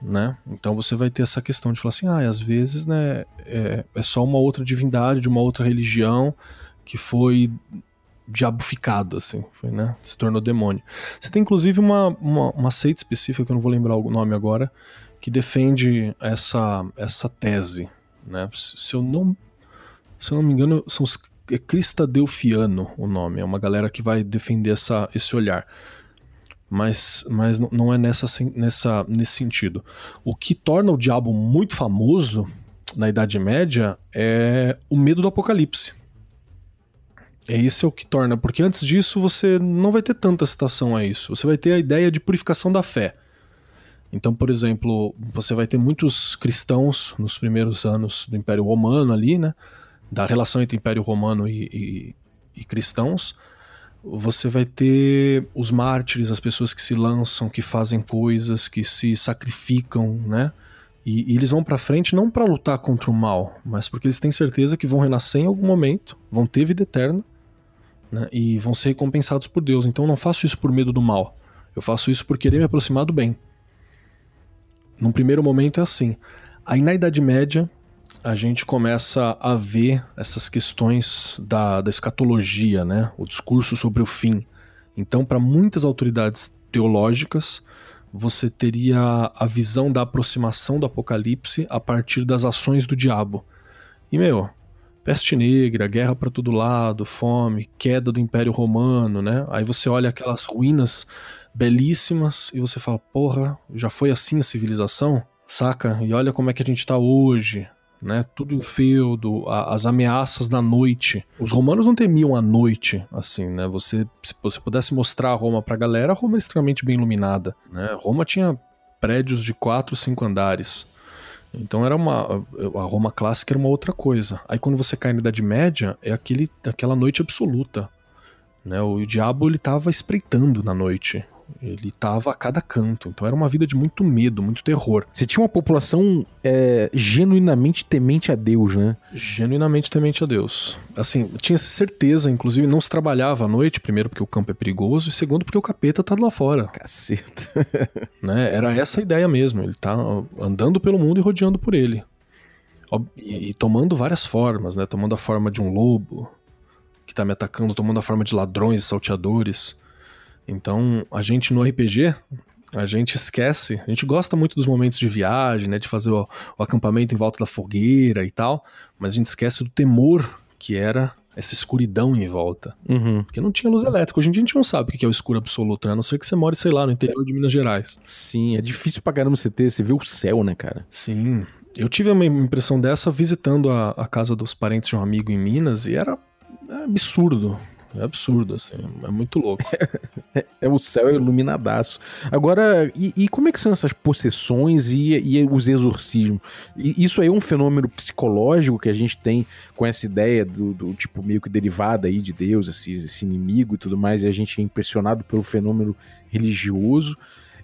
né? Então você vai ter essa questão de falar assim, ah, às vezes, né, é, é só uma outra divindade de uma outra religião que foi diabificada, assim, foi, né? Se tornou demônio. Você tem inclusive uma, uma, uma seita específica, que eu não vou lembrar o nome agora, que defende essa, essa tese, né? Se eu não, se eu não me engano, são os é Cristadelfiano o nome, é uma galera que vai defender essa, esse olhar. Mas, mas não é nessa, nessa, nesse sentido. O que torna o diabo muito famoso na Idade Média é o medo do apocalipse. É esse é o que torna, porque antes disso você não vai ter tanta citação a isso. Você vai ter a ideia de purificação da fé. Então, por exemplo, você vai ter muitos cristãos nos primeiros anos do Império Romano ali, né? Da relação entre Império Romano e, e, e cristãos, você vai ter os mártires, as pessoas que se lançam, que fazem coisas, que se sacrificam, né? E, e eles vão para frente não para lutar contra o mal, mas porque eles têm certeza que vão renascer em algum momento, vão ter vida eterna, né? E vão ser recompensados por Deus. Então eu não faço isso por medo do mal. Eu faço isso por querer me aproximar do bem. Num primeiro momento é assim. Aí na Idade Média, a gente começa a ver essas questões da, da escatologia, né? o discurso sobre o fim. Então, para muitas autoridades teológicas, você teria a visão da aproximação do apocalipse a partir das ações do diabo. E, meu, peste negra, guerra para todo lado, fome, queda do Império Romano, né? Aí você olha aquelas ruínas belíssimas e você fala, porra, já foi assim a civilização? Saca? E olha como é que a gente tá hoje, né? Tudo em feudo, a, as ameaças da noite. Os romanos não temiam a noite, assim, né? Você, se você pudesse mostrar Roma pra galera, Roma é extremamente bem iluminada, né? Roma tinha prédios de quatro, cinco andares. Então era uma a Roma clássica era uma outra coisa. Aí quando você cai na Idade Média, é aquele, aquela noite absoluta. Né? O diabo ele estava espreitando na noite. Ele estava a cada canto. Então era uma vida de muito medo, muito terror. Você tinha uma população é, genuinamente temente a Deus, né? Genuinamente temente a Deus. Assim, tinha certeza, inclusive, não se trabalhava à noite, primeiro porque o campo é perigoso, e segundo porque o capeta tá lá fora. Caceta. né? Era essa a ideia mesmo. Ele tá andando pelo mundo e rodeando por ele. E, e tomando várias formas, né? Tomando a forma de um lobo que tá me atacando, tomando a forma de ladrões, salteadores. Então, a gente no RPG, a gente esquece, a gente gosta muito dos momentos de viagem, né, de fazer o, o, acampamento em volta da fogueira e tal, mas a gente esquece do temor que era essa escuridão em volta. Uhum. Porque não tinha luz elétrica. Hoje em dia a gente não sabe o que é o escuro absoluto, né? A não ser que você more, sei lá, no interior de Minas Gerais. Sim, é difícil pra caramba você ter, você vê o céu, né, cara? Sim. Eu tive uma impressão dessa visitando a, a casa dos parentes de um amigo em Minas e era absurdo. É absurdo, assim. É muito louco. é, o céu é iluminadaço. Agora, e, e, como é que são essas possessões e, e os exorcismos? E, isso aí é um fenômeno psicológico que a gente tem com essa ideia do, do tipo meio que derivada aí de Deus, esse, esse inimigo e tudo mais, e a gente é impressionado pelo fenômeno religioso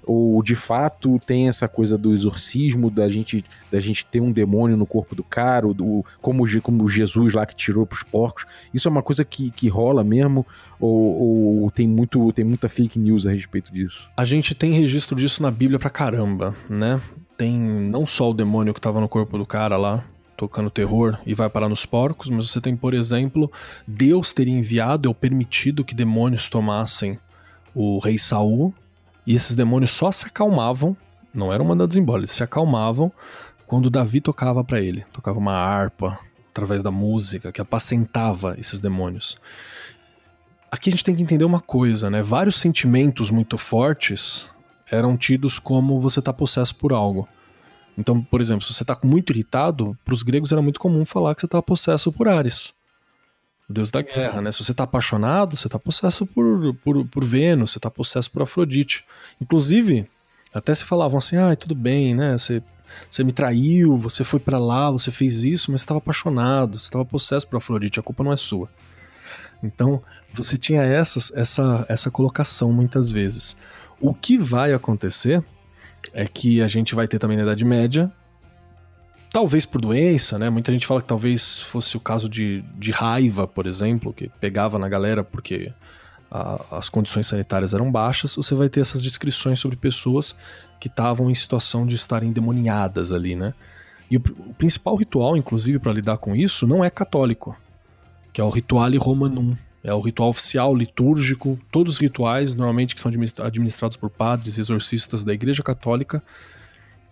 ou de fato tem essa coisa do exorcismo, da gente, da gente ter um demônio no corpo do cara, do, como, como Jesus lá que tirou pros porcos. Isso é uma coisa que, que rola mesmo? Ou, ou, tem, muito, tem muita fake news a respeito disso? A gente tem registro disso na Bíblia pra caramba, né? Tem não só o demônio que tava no corpo do cara lá, tocando terror e vai parar nos porcos, mas você tem, por exemplo, Deus ter enviado ou permitido que demônios tomassem o rei Saul e esses demônios só se acalmavam, não eram mandados embora, eles se acalmavam quando Davi tocava para ele. Tocava uma harpa através da música que apacentava esses demônios. Aqui a gente tem que entender uma coisa, né? Vários sentimentos muito fortes eram tidos como você tá possesso por algo. Então, por exemplo, se você tá muito irritado, para os gregos era muito comum falar que você estava possesso por Ares o deus da guerra, né? Se você tá apaixonado, você tá possesso por, por, por Vênus, você tá possesso por Afrodite. Inclusive, até se falavam assim, ah, tudo bem, né? Você, você me traiu, você foi para lá, você fez isso, mas estava apaixonado, você estava possesso por Afrodite, a culpa não é sua. Então, você tinha essas, essa, essa colocação muitas vezes. O que vai acontecer é que a gente vai ter também na Idade Média Talvez por doença, né? Muita gente fala que talvez fosse o caso de, de raiva, por exemplo, que pegava na galera porque a, as condições sanitárias eram baixas. Você vai ter essas descrições sobre pessoas que estavam em situação de estarem endemoniadas ali, né? E o, o principal ritual, inclusive, para lidar com isso, não é católico, que é o Rituale Romanum. É o ritual oficial, litúrgico. Todos os rituais, normalmente, que são administrados por padres, exorcistas da Igreja Católica,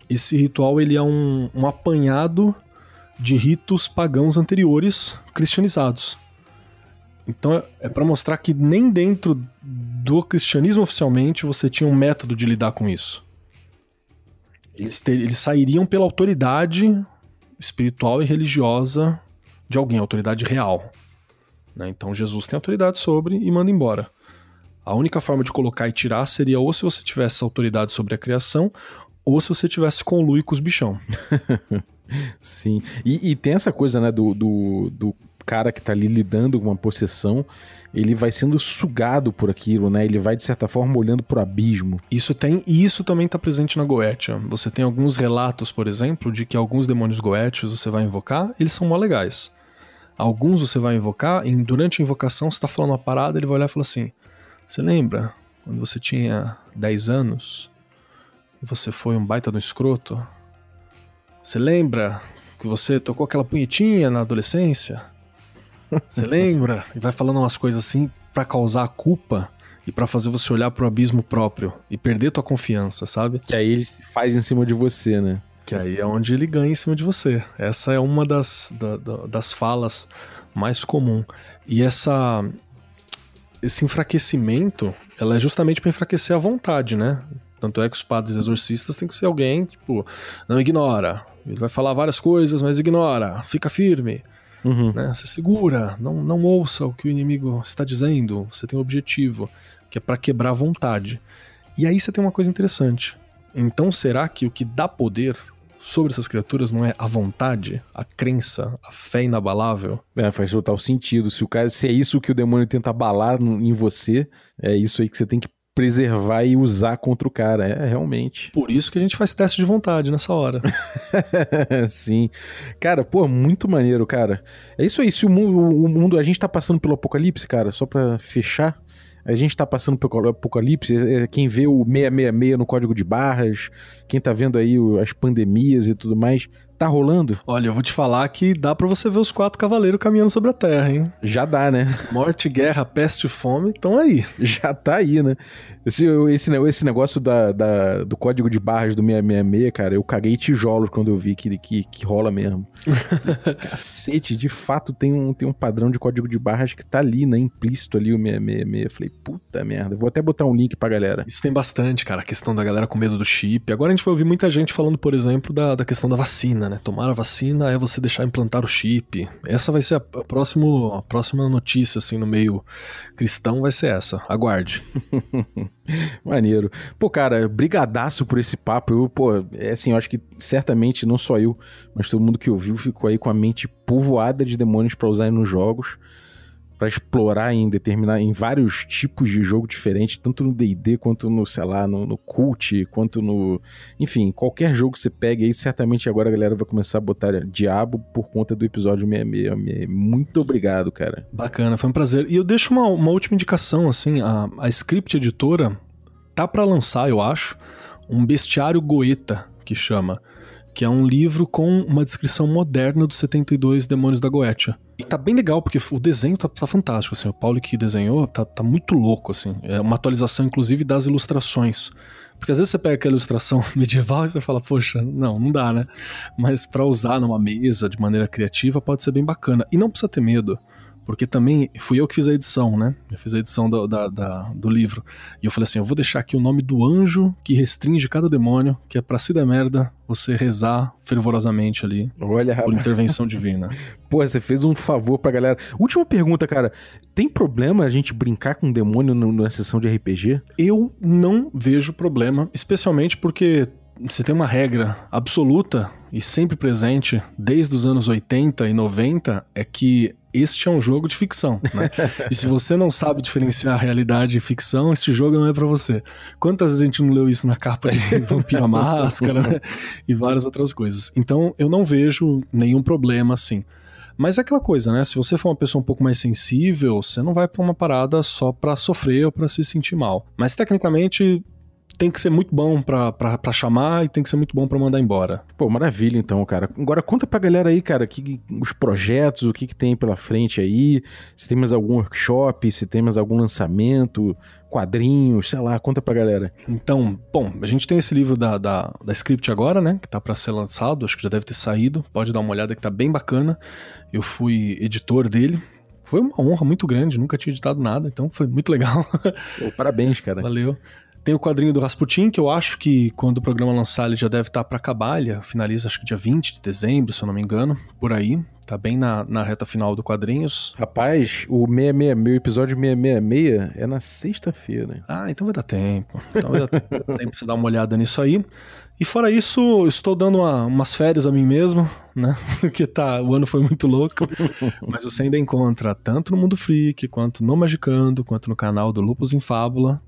esse ritual ele é um, um apanhado de ritos pagãos anteriores cristianizados. Então é, é para mostrar que nem dentro do cristianismo oficialmente você tinha um método de lidar com isso. Eles, ter, eles sairiam pela autoridade espiritual e religiosa de alguém, autoridade real. Né? Então Jesus tem autoridade sobre e manda embora. A única forma de colocar e tirar seria ou se você tivesse autoridade sobre a criação, ou se você tivesse com o Lu e com os bichão. Sim. E, e, tem essa coisa, né, do, do, do, cara que tá ali lidando com uma possessão, ele vai sendo sugado por aquilo, né? Ele vai, de certa forma, olhando pro abismo. Isso tem, e isso também tá presente na Goetia. Você tem alguns relatos, por exemplo, de que alguns demônios goétios você vai invocar, eles são mó legais. Alguns você vai invocar, e durante a invocação você tá falando uma parada, ele vai olhar e falar assim: Você lembra quando você tinha 10 anos? Você foi um baita no escroto? Você lembra que você tocou aquela punhetinha na adolescência? Você lembra? E vai falando umas coisas assim para causar culpa e para fazer você olhar pro abismo próprio e perder tua confiança, sabe? Que aí ele faz em cima de você, né? Que aí é onde ele ganha em cima de você. Essa é uma das, da, da, das falas mais comum. E essa esse enfraquecimento, ela é justamente para enfraquecer a vontade, né? Tanto é que os padres exorcistas tem que ser alguém, tipo, não ignora. Ele vai falar várias coisas, mas ignora. Fica firme. Uhum. Né? Você segura, não, não ouça o que o inimigo está dizendo. Você tem um objetivo, que é para quebrar a vontade. E aí você tem uma coisa interessante. Então será que o que dá poder sobre essas criaturas não é a vontade, a crença, a fé inabalável? É, faz total sentido. Se, o cara, se é isso que o demônio tenta abalar em você, é isso aí que você tem que preservar e usar contra o cara. É, realmente. Por isso que a gente faz teste de vontade nessa hora. Sim. Cara, pô, muito maneiro, cara. É isso aí. Se o mundo, o mundo. A gente tá passando pelo apocalipse, cara, só pra fechar. A gente tá passando pelo apocalipse. É, é, quem vê o 666 no código de barras, quem tá vendo aí as pandemias e tudo mais, Tá rolando? Olha, eu vou te falar que dá para você ver os quatro cavaleiros caminhando sobre a Terra, hein? Já dá, né? Morte, guerra, peste e fome estão aí. Já tá aí, né? Esse, esse, esse negócio da, da, do código de barras do 666, cara, eu caguei tijolos quando eu vi que, que, que rola mesmo. Cacete, de fato tem um, tem um padrão de código de barras que tá ali, né? Implícito ali o 666. Eu falei, puta merda. Vou até botar um link pra galera. Isso tem bastante, cara. A questão da galera com medo do chip. Agora a gente vai ouvir muita gente falando, por exemplo, da, da questão da vacina vacina, né? Tomar a vacina é você deixar implantar o chip. Essa vai ser a, a, próximo, a próxima notícia, assim, no meio cristão, vai ser essa. Aguarde. Maneiro. Pô, cara, brigadaço por esse papo. Eu, pô, é assim, eu acho que certamente não só eu, mas todo mundo que ouviu ficou aí com a mente povoada de demônios para usar nos jogos para explorar em determinar em vários tipos de jogo diferentes, tanto no D&D quanto no, sei lá, no, no Cult, quanto no, enfim, qualquer jogo que você pegue aí, certamente agora a galera vai começar a botar Diabo por conta do episódio 66. Muito obrigado, cara. Bacana, foi um prazer. E eu deixo uma, uma última indicação, assim, a, a Script Editora tá para lançar, eu acho, um bestiário Goeta, que chama que é um livro com uma descrição moderna dos 72 demônios da Goetia. E tá bem legal, porque o desenho tá, tá fantástico, assim, o Paulo que desenhou tá, tá, muito louco, assim. É uma atualização, inclusive, das ilustrações. Porque às vezes você pega aquela ilustração medieval e você fala, poxa, não, não dá, né? Mas para usar numa mesa de maneira criativa pode ser bem bacana. E não precisa ter medo. Porque também fui eu que fiz a edição, né? Eu fiz a edição do, da, da, do livro. E eu falei assim: eu vou deixar aqui o nome do anjo que restringe cada demônio, que é pra se der merda, você rezar fervorosamente ali Olha, por intervenção divina. Pô, você fez um favor pra galera. Última pergunta, cara. Tem problema a gente brincar com um demônio na sessão de RPG? Eu não vejo problema, especialmente porque você tem uma regra absoluta e sempre presente desde os anos 80 e 90 é que este é um jogo de ficção, né? e se você não sabe diferenciar realidade e ficção, este jogo não é para você. Quantas vezes a gente não leu isso na capa de Vampira Máscara né? e várias outras coisas. Então eu não vejo nenhum problema assim. Mas é aquela coisa, né? Se você for uma pessoa um pouco mais sensível, você não vai para uma parada só para sofrer ou para se sentir mal. Mas tecnicamente tem que ser muito bom para chamar e tem que ser muito bom para mandar embora. Pô, maravilha então, cara. Agora conta pra galera aí, cara, que, os projetos, o que, que tem pela frente aí, se tem mais algum workshop, se tem mais algum lançamento, quadrinhos, sei lá, conta pra galera. Então, bom, a gente tem esse livro da, da, da Script agora, né, que tá para ser lançado, acho que já deve ter saído, pode dar uma olhada que tá bem bacana. Eu fui editor dele, foi uma honra muito grande, nunca tinha editado nada, então foi muito legal. Pô, parabéns, cara. Valeu. Tem o quadrinho do Rasputin, que eu acho que quando o programa lançar ele já deve estar para acabar. Ele finaliza acho que dia 20 de dezembro, se eu não me engano, por aí. Tá bem na, na reta final do quadrinhos. Rapaz, o 666, meu episódio 666 é na sexta-feira. Ah, então vai dar tempo. Então vai dar tempo pra você dar uma olhada nisso aí. E fora isso, estou dando uma, umas férias a mim mesmo, né? Porque tá, o ano foi muito louco. Mas você ainda encontra tanto no Mundo Freak, quanto no Magicando, quanto no canal do Lupus em Fábula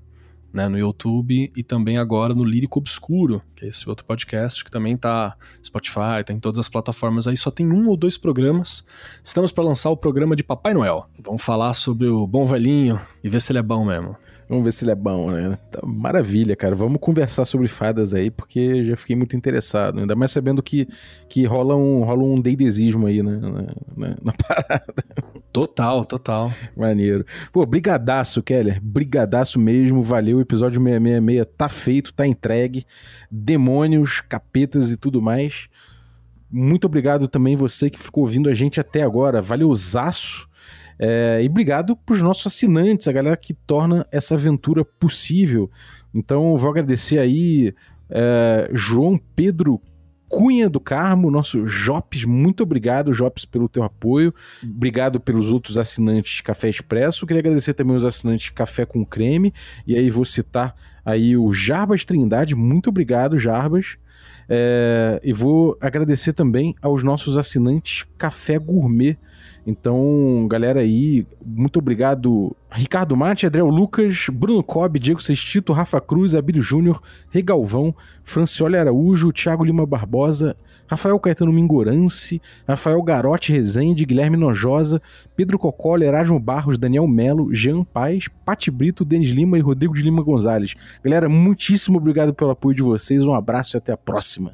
né, no YouTube e também agora no Lírico Obscuro, que é esse outro podcast que também tá Spotify, tá em todas as plataformas aí, só tem um ou dois programas. Estamos para lançar o programa de Papai Noel. Vamos falar sobre o bom velhinho e ver se ele é bom mesmo. Vamos ver se ele é bom, né? Tá, maravilha, cara. Vamos conversar sobre fadas aí, porque já fiquei muito interessado. Ainda mais sabendo que, que rola um, rola um deidesismo aí, né? Na, na, na parada. Total, total. Maneiro. Pô, brigadaço, Keller. Brigadaço mesmo. Valeu. O episódio 666 tá feito, tá entregue. Demônios, capetas e tudo mais. Muito obrigado também você que ficou ouvindo a gente até agora. Valeuzaço. É, e obrigado pros nossos assinantes, a galera que torna essa aventura possível. Então, vou agradecer aí é, João Pedro Cunha do Carmo, nosso Jopes, muito obrigado, Jopes, pelo teu apoio. Obrigado pelos outros assinantes Café Expresso. Queria agradecer também os assinantes Café com Creme. E aí vou citar aí o Jarbas Trindade. Muito obrigado, Jarbas. É, e vou agradecer também aos nossos assinantes Café Gourmet. Então, galera aí, muito obrigado. Ricardo Mate, Adriel Lucas, Bruno Cobb, Diego Sextito, Rafa Cruz, Abílio Júnior, Regalvão, Francioli Araújo, Thiago Lima Barbosa, Rafael Caetano Mingorance, Rafael Garote Rezende, Guilherme Nojosa, Pedro Cocola, Erasmo Barros, Daniel Melo, Jean Paz, Pati Brito, Denis Lima e Rodrigo de Lima Gonzalez. Galera, muitíssimo obrigado pelo apoio de vocês, um abraço e até a próxima.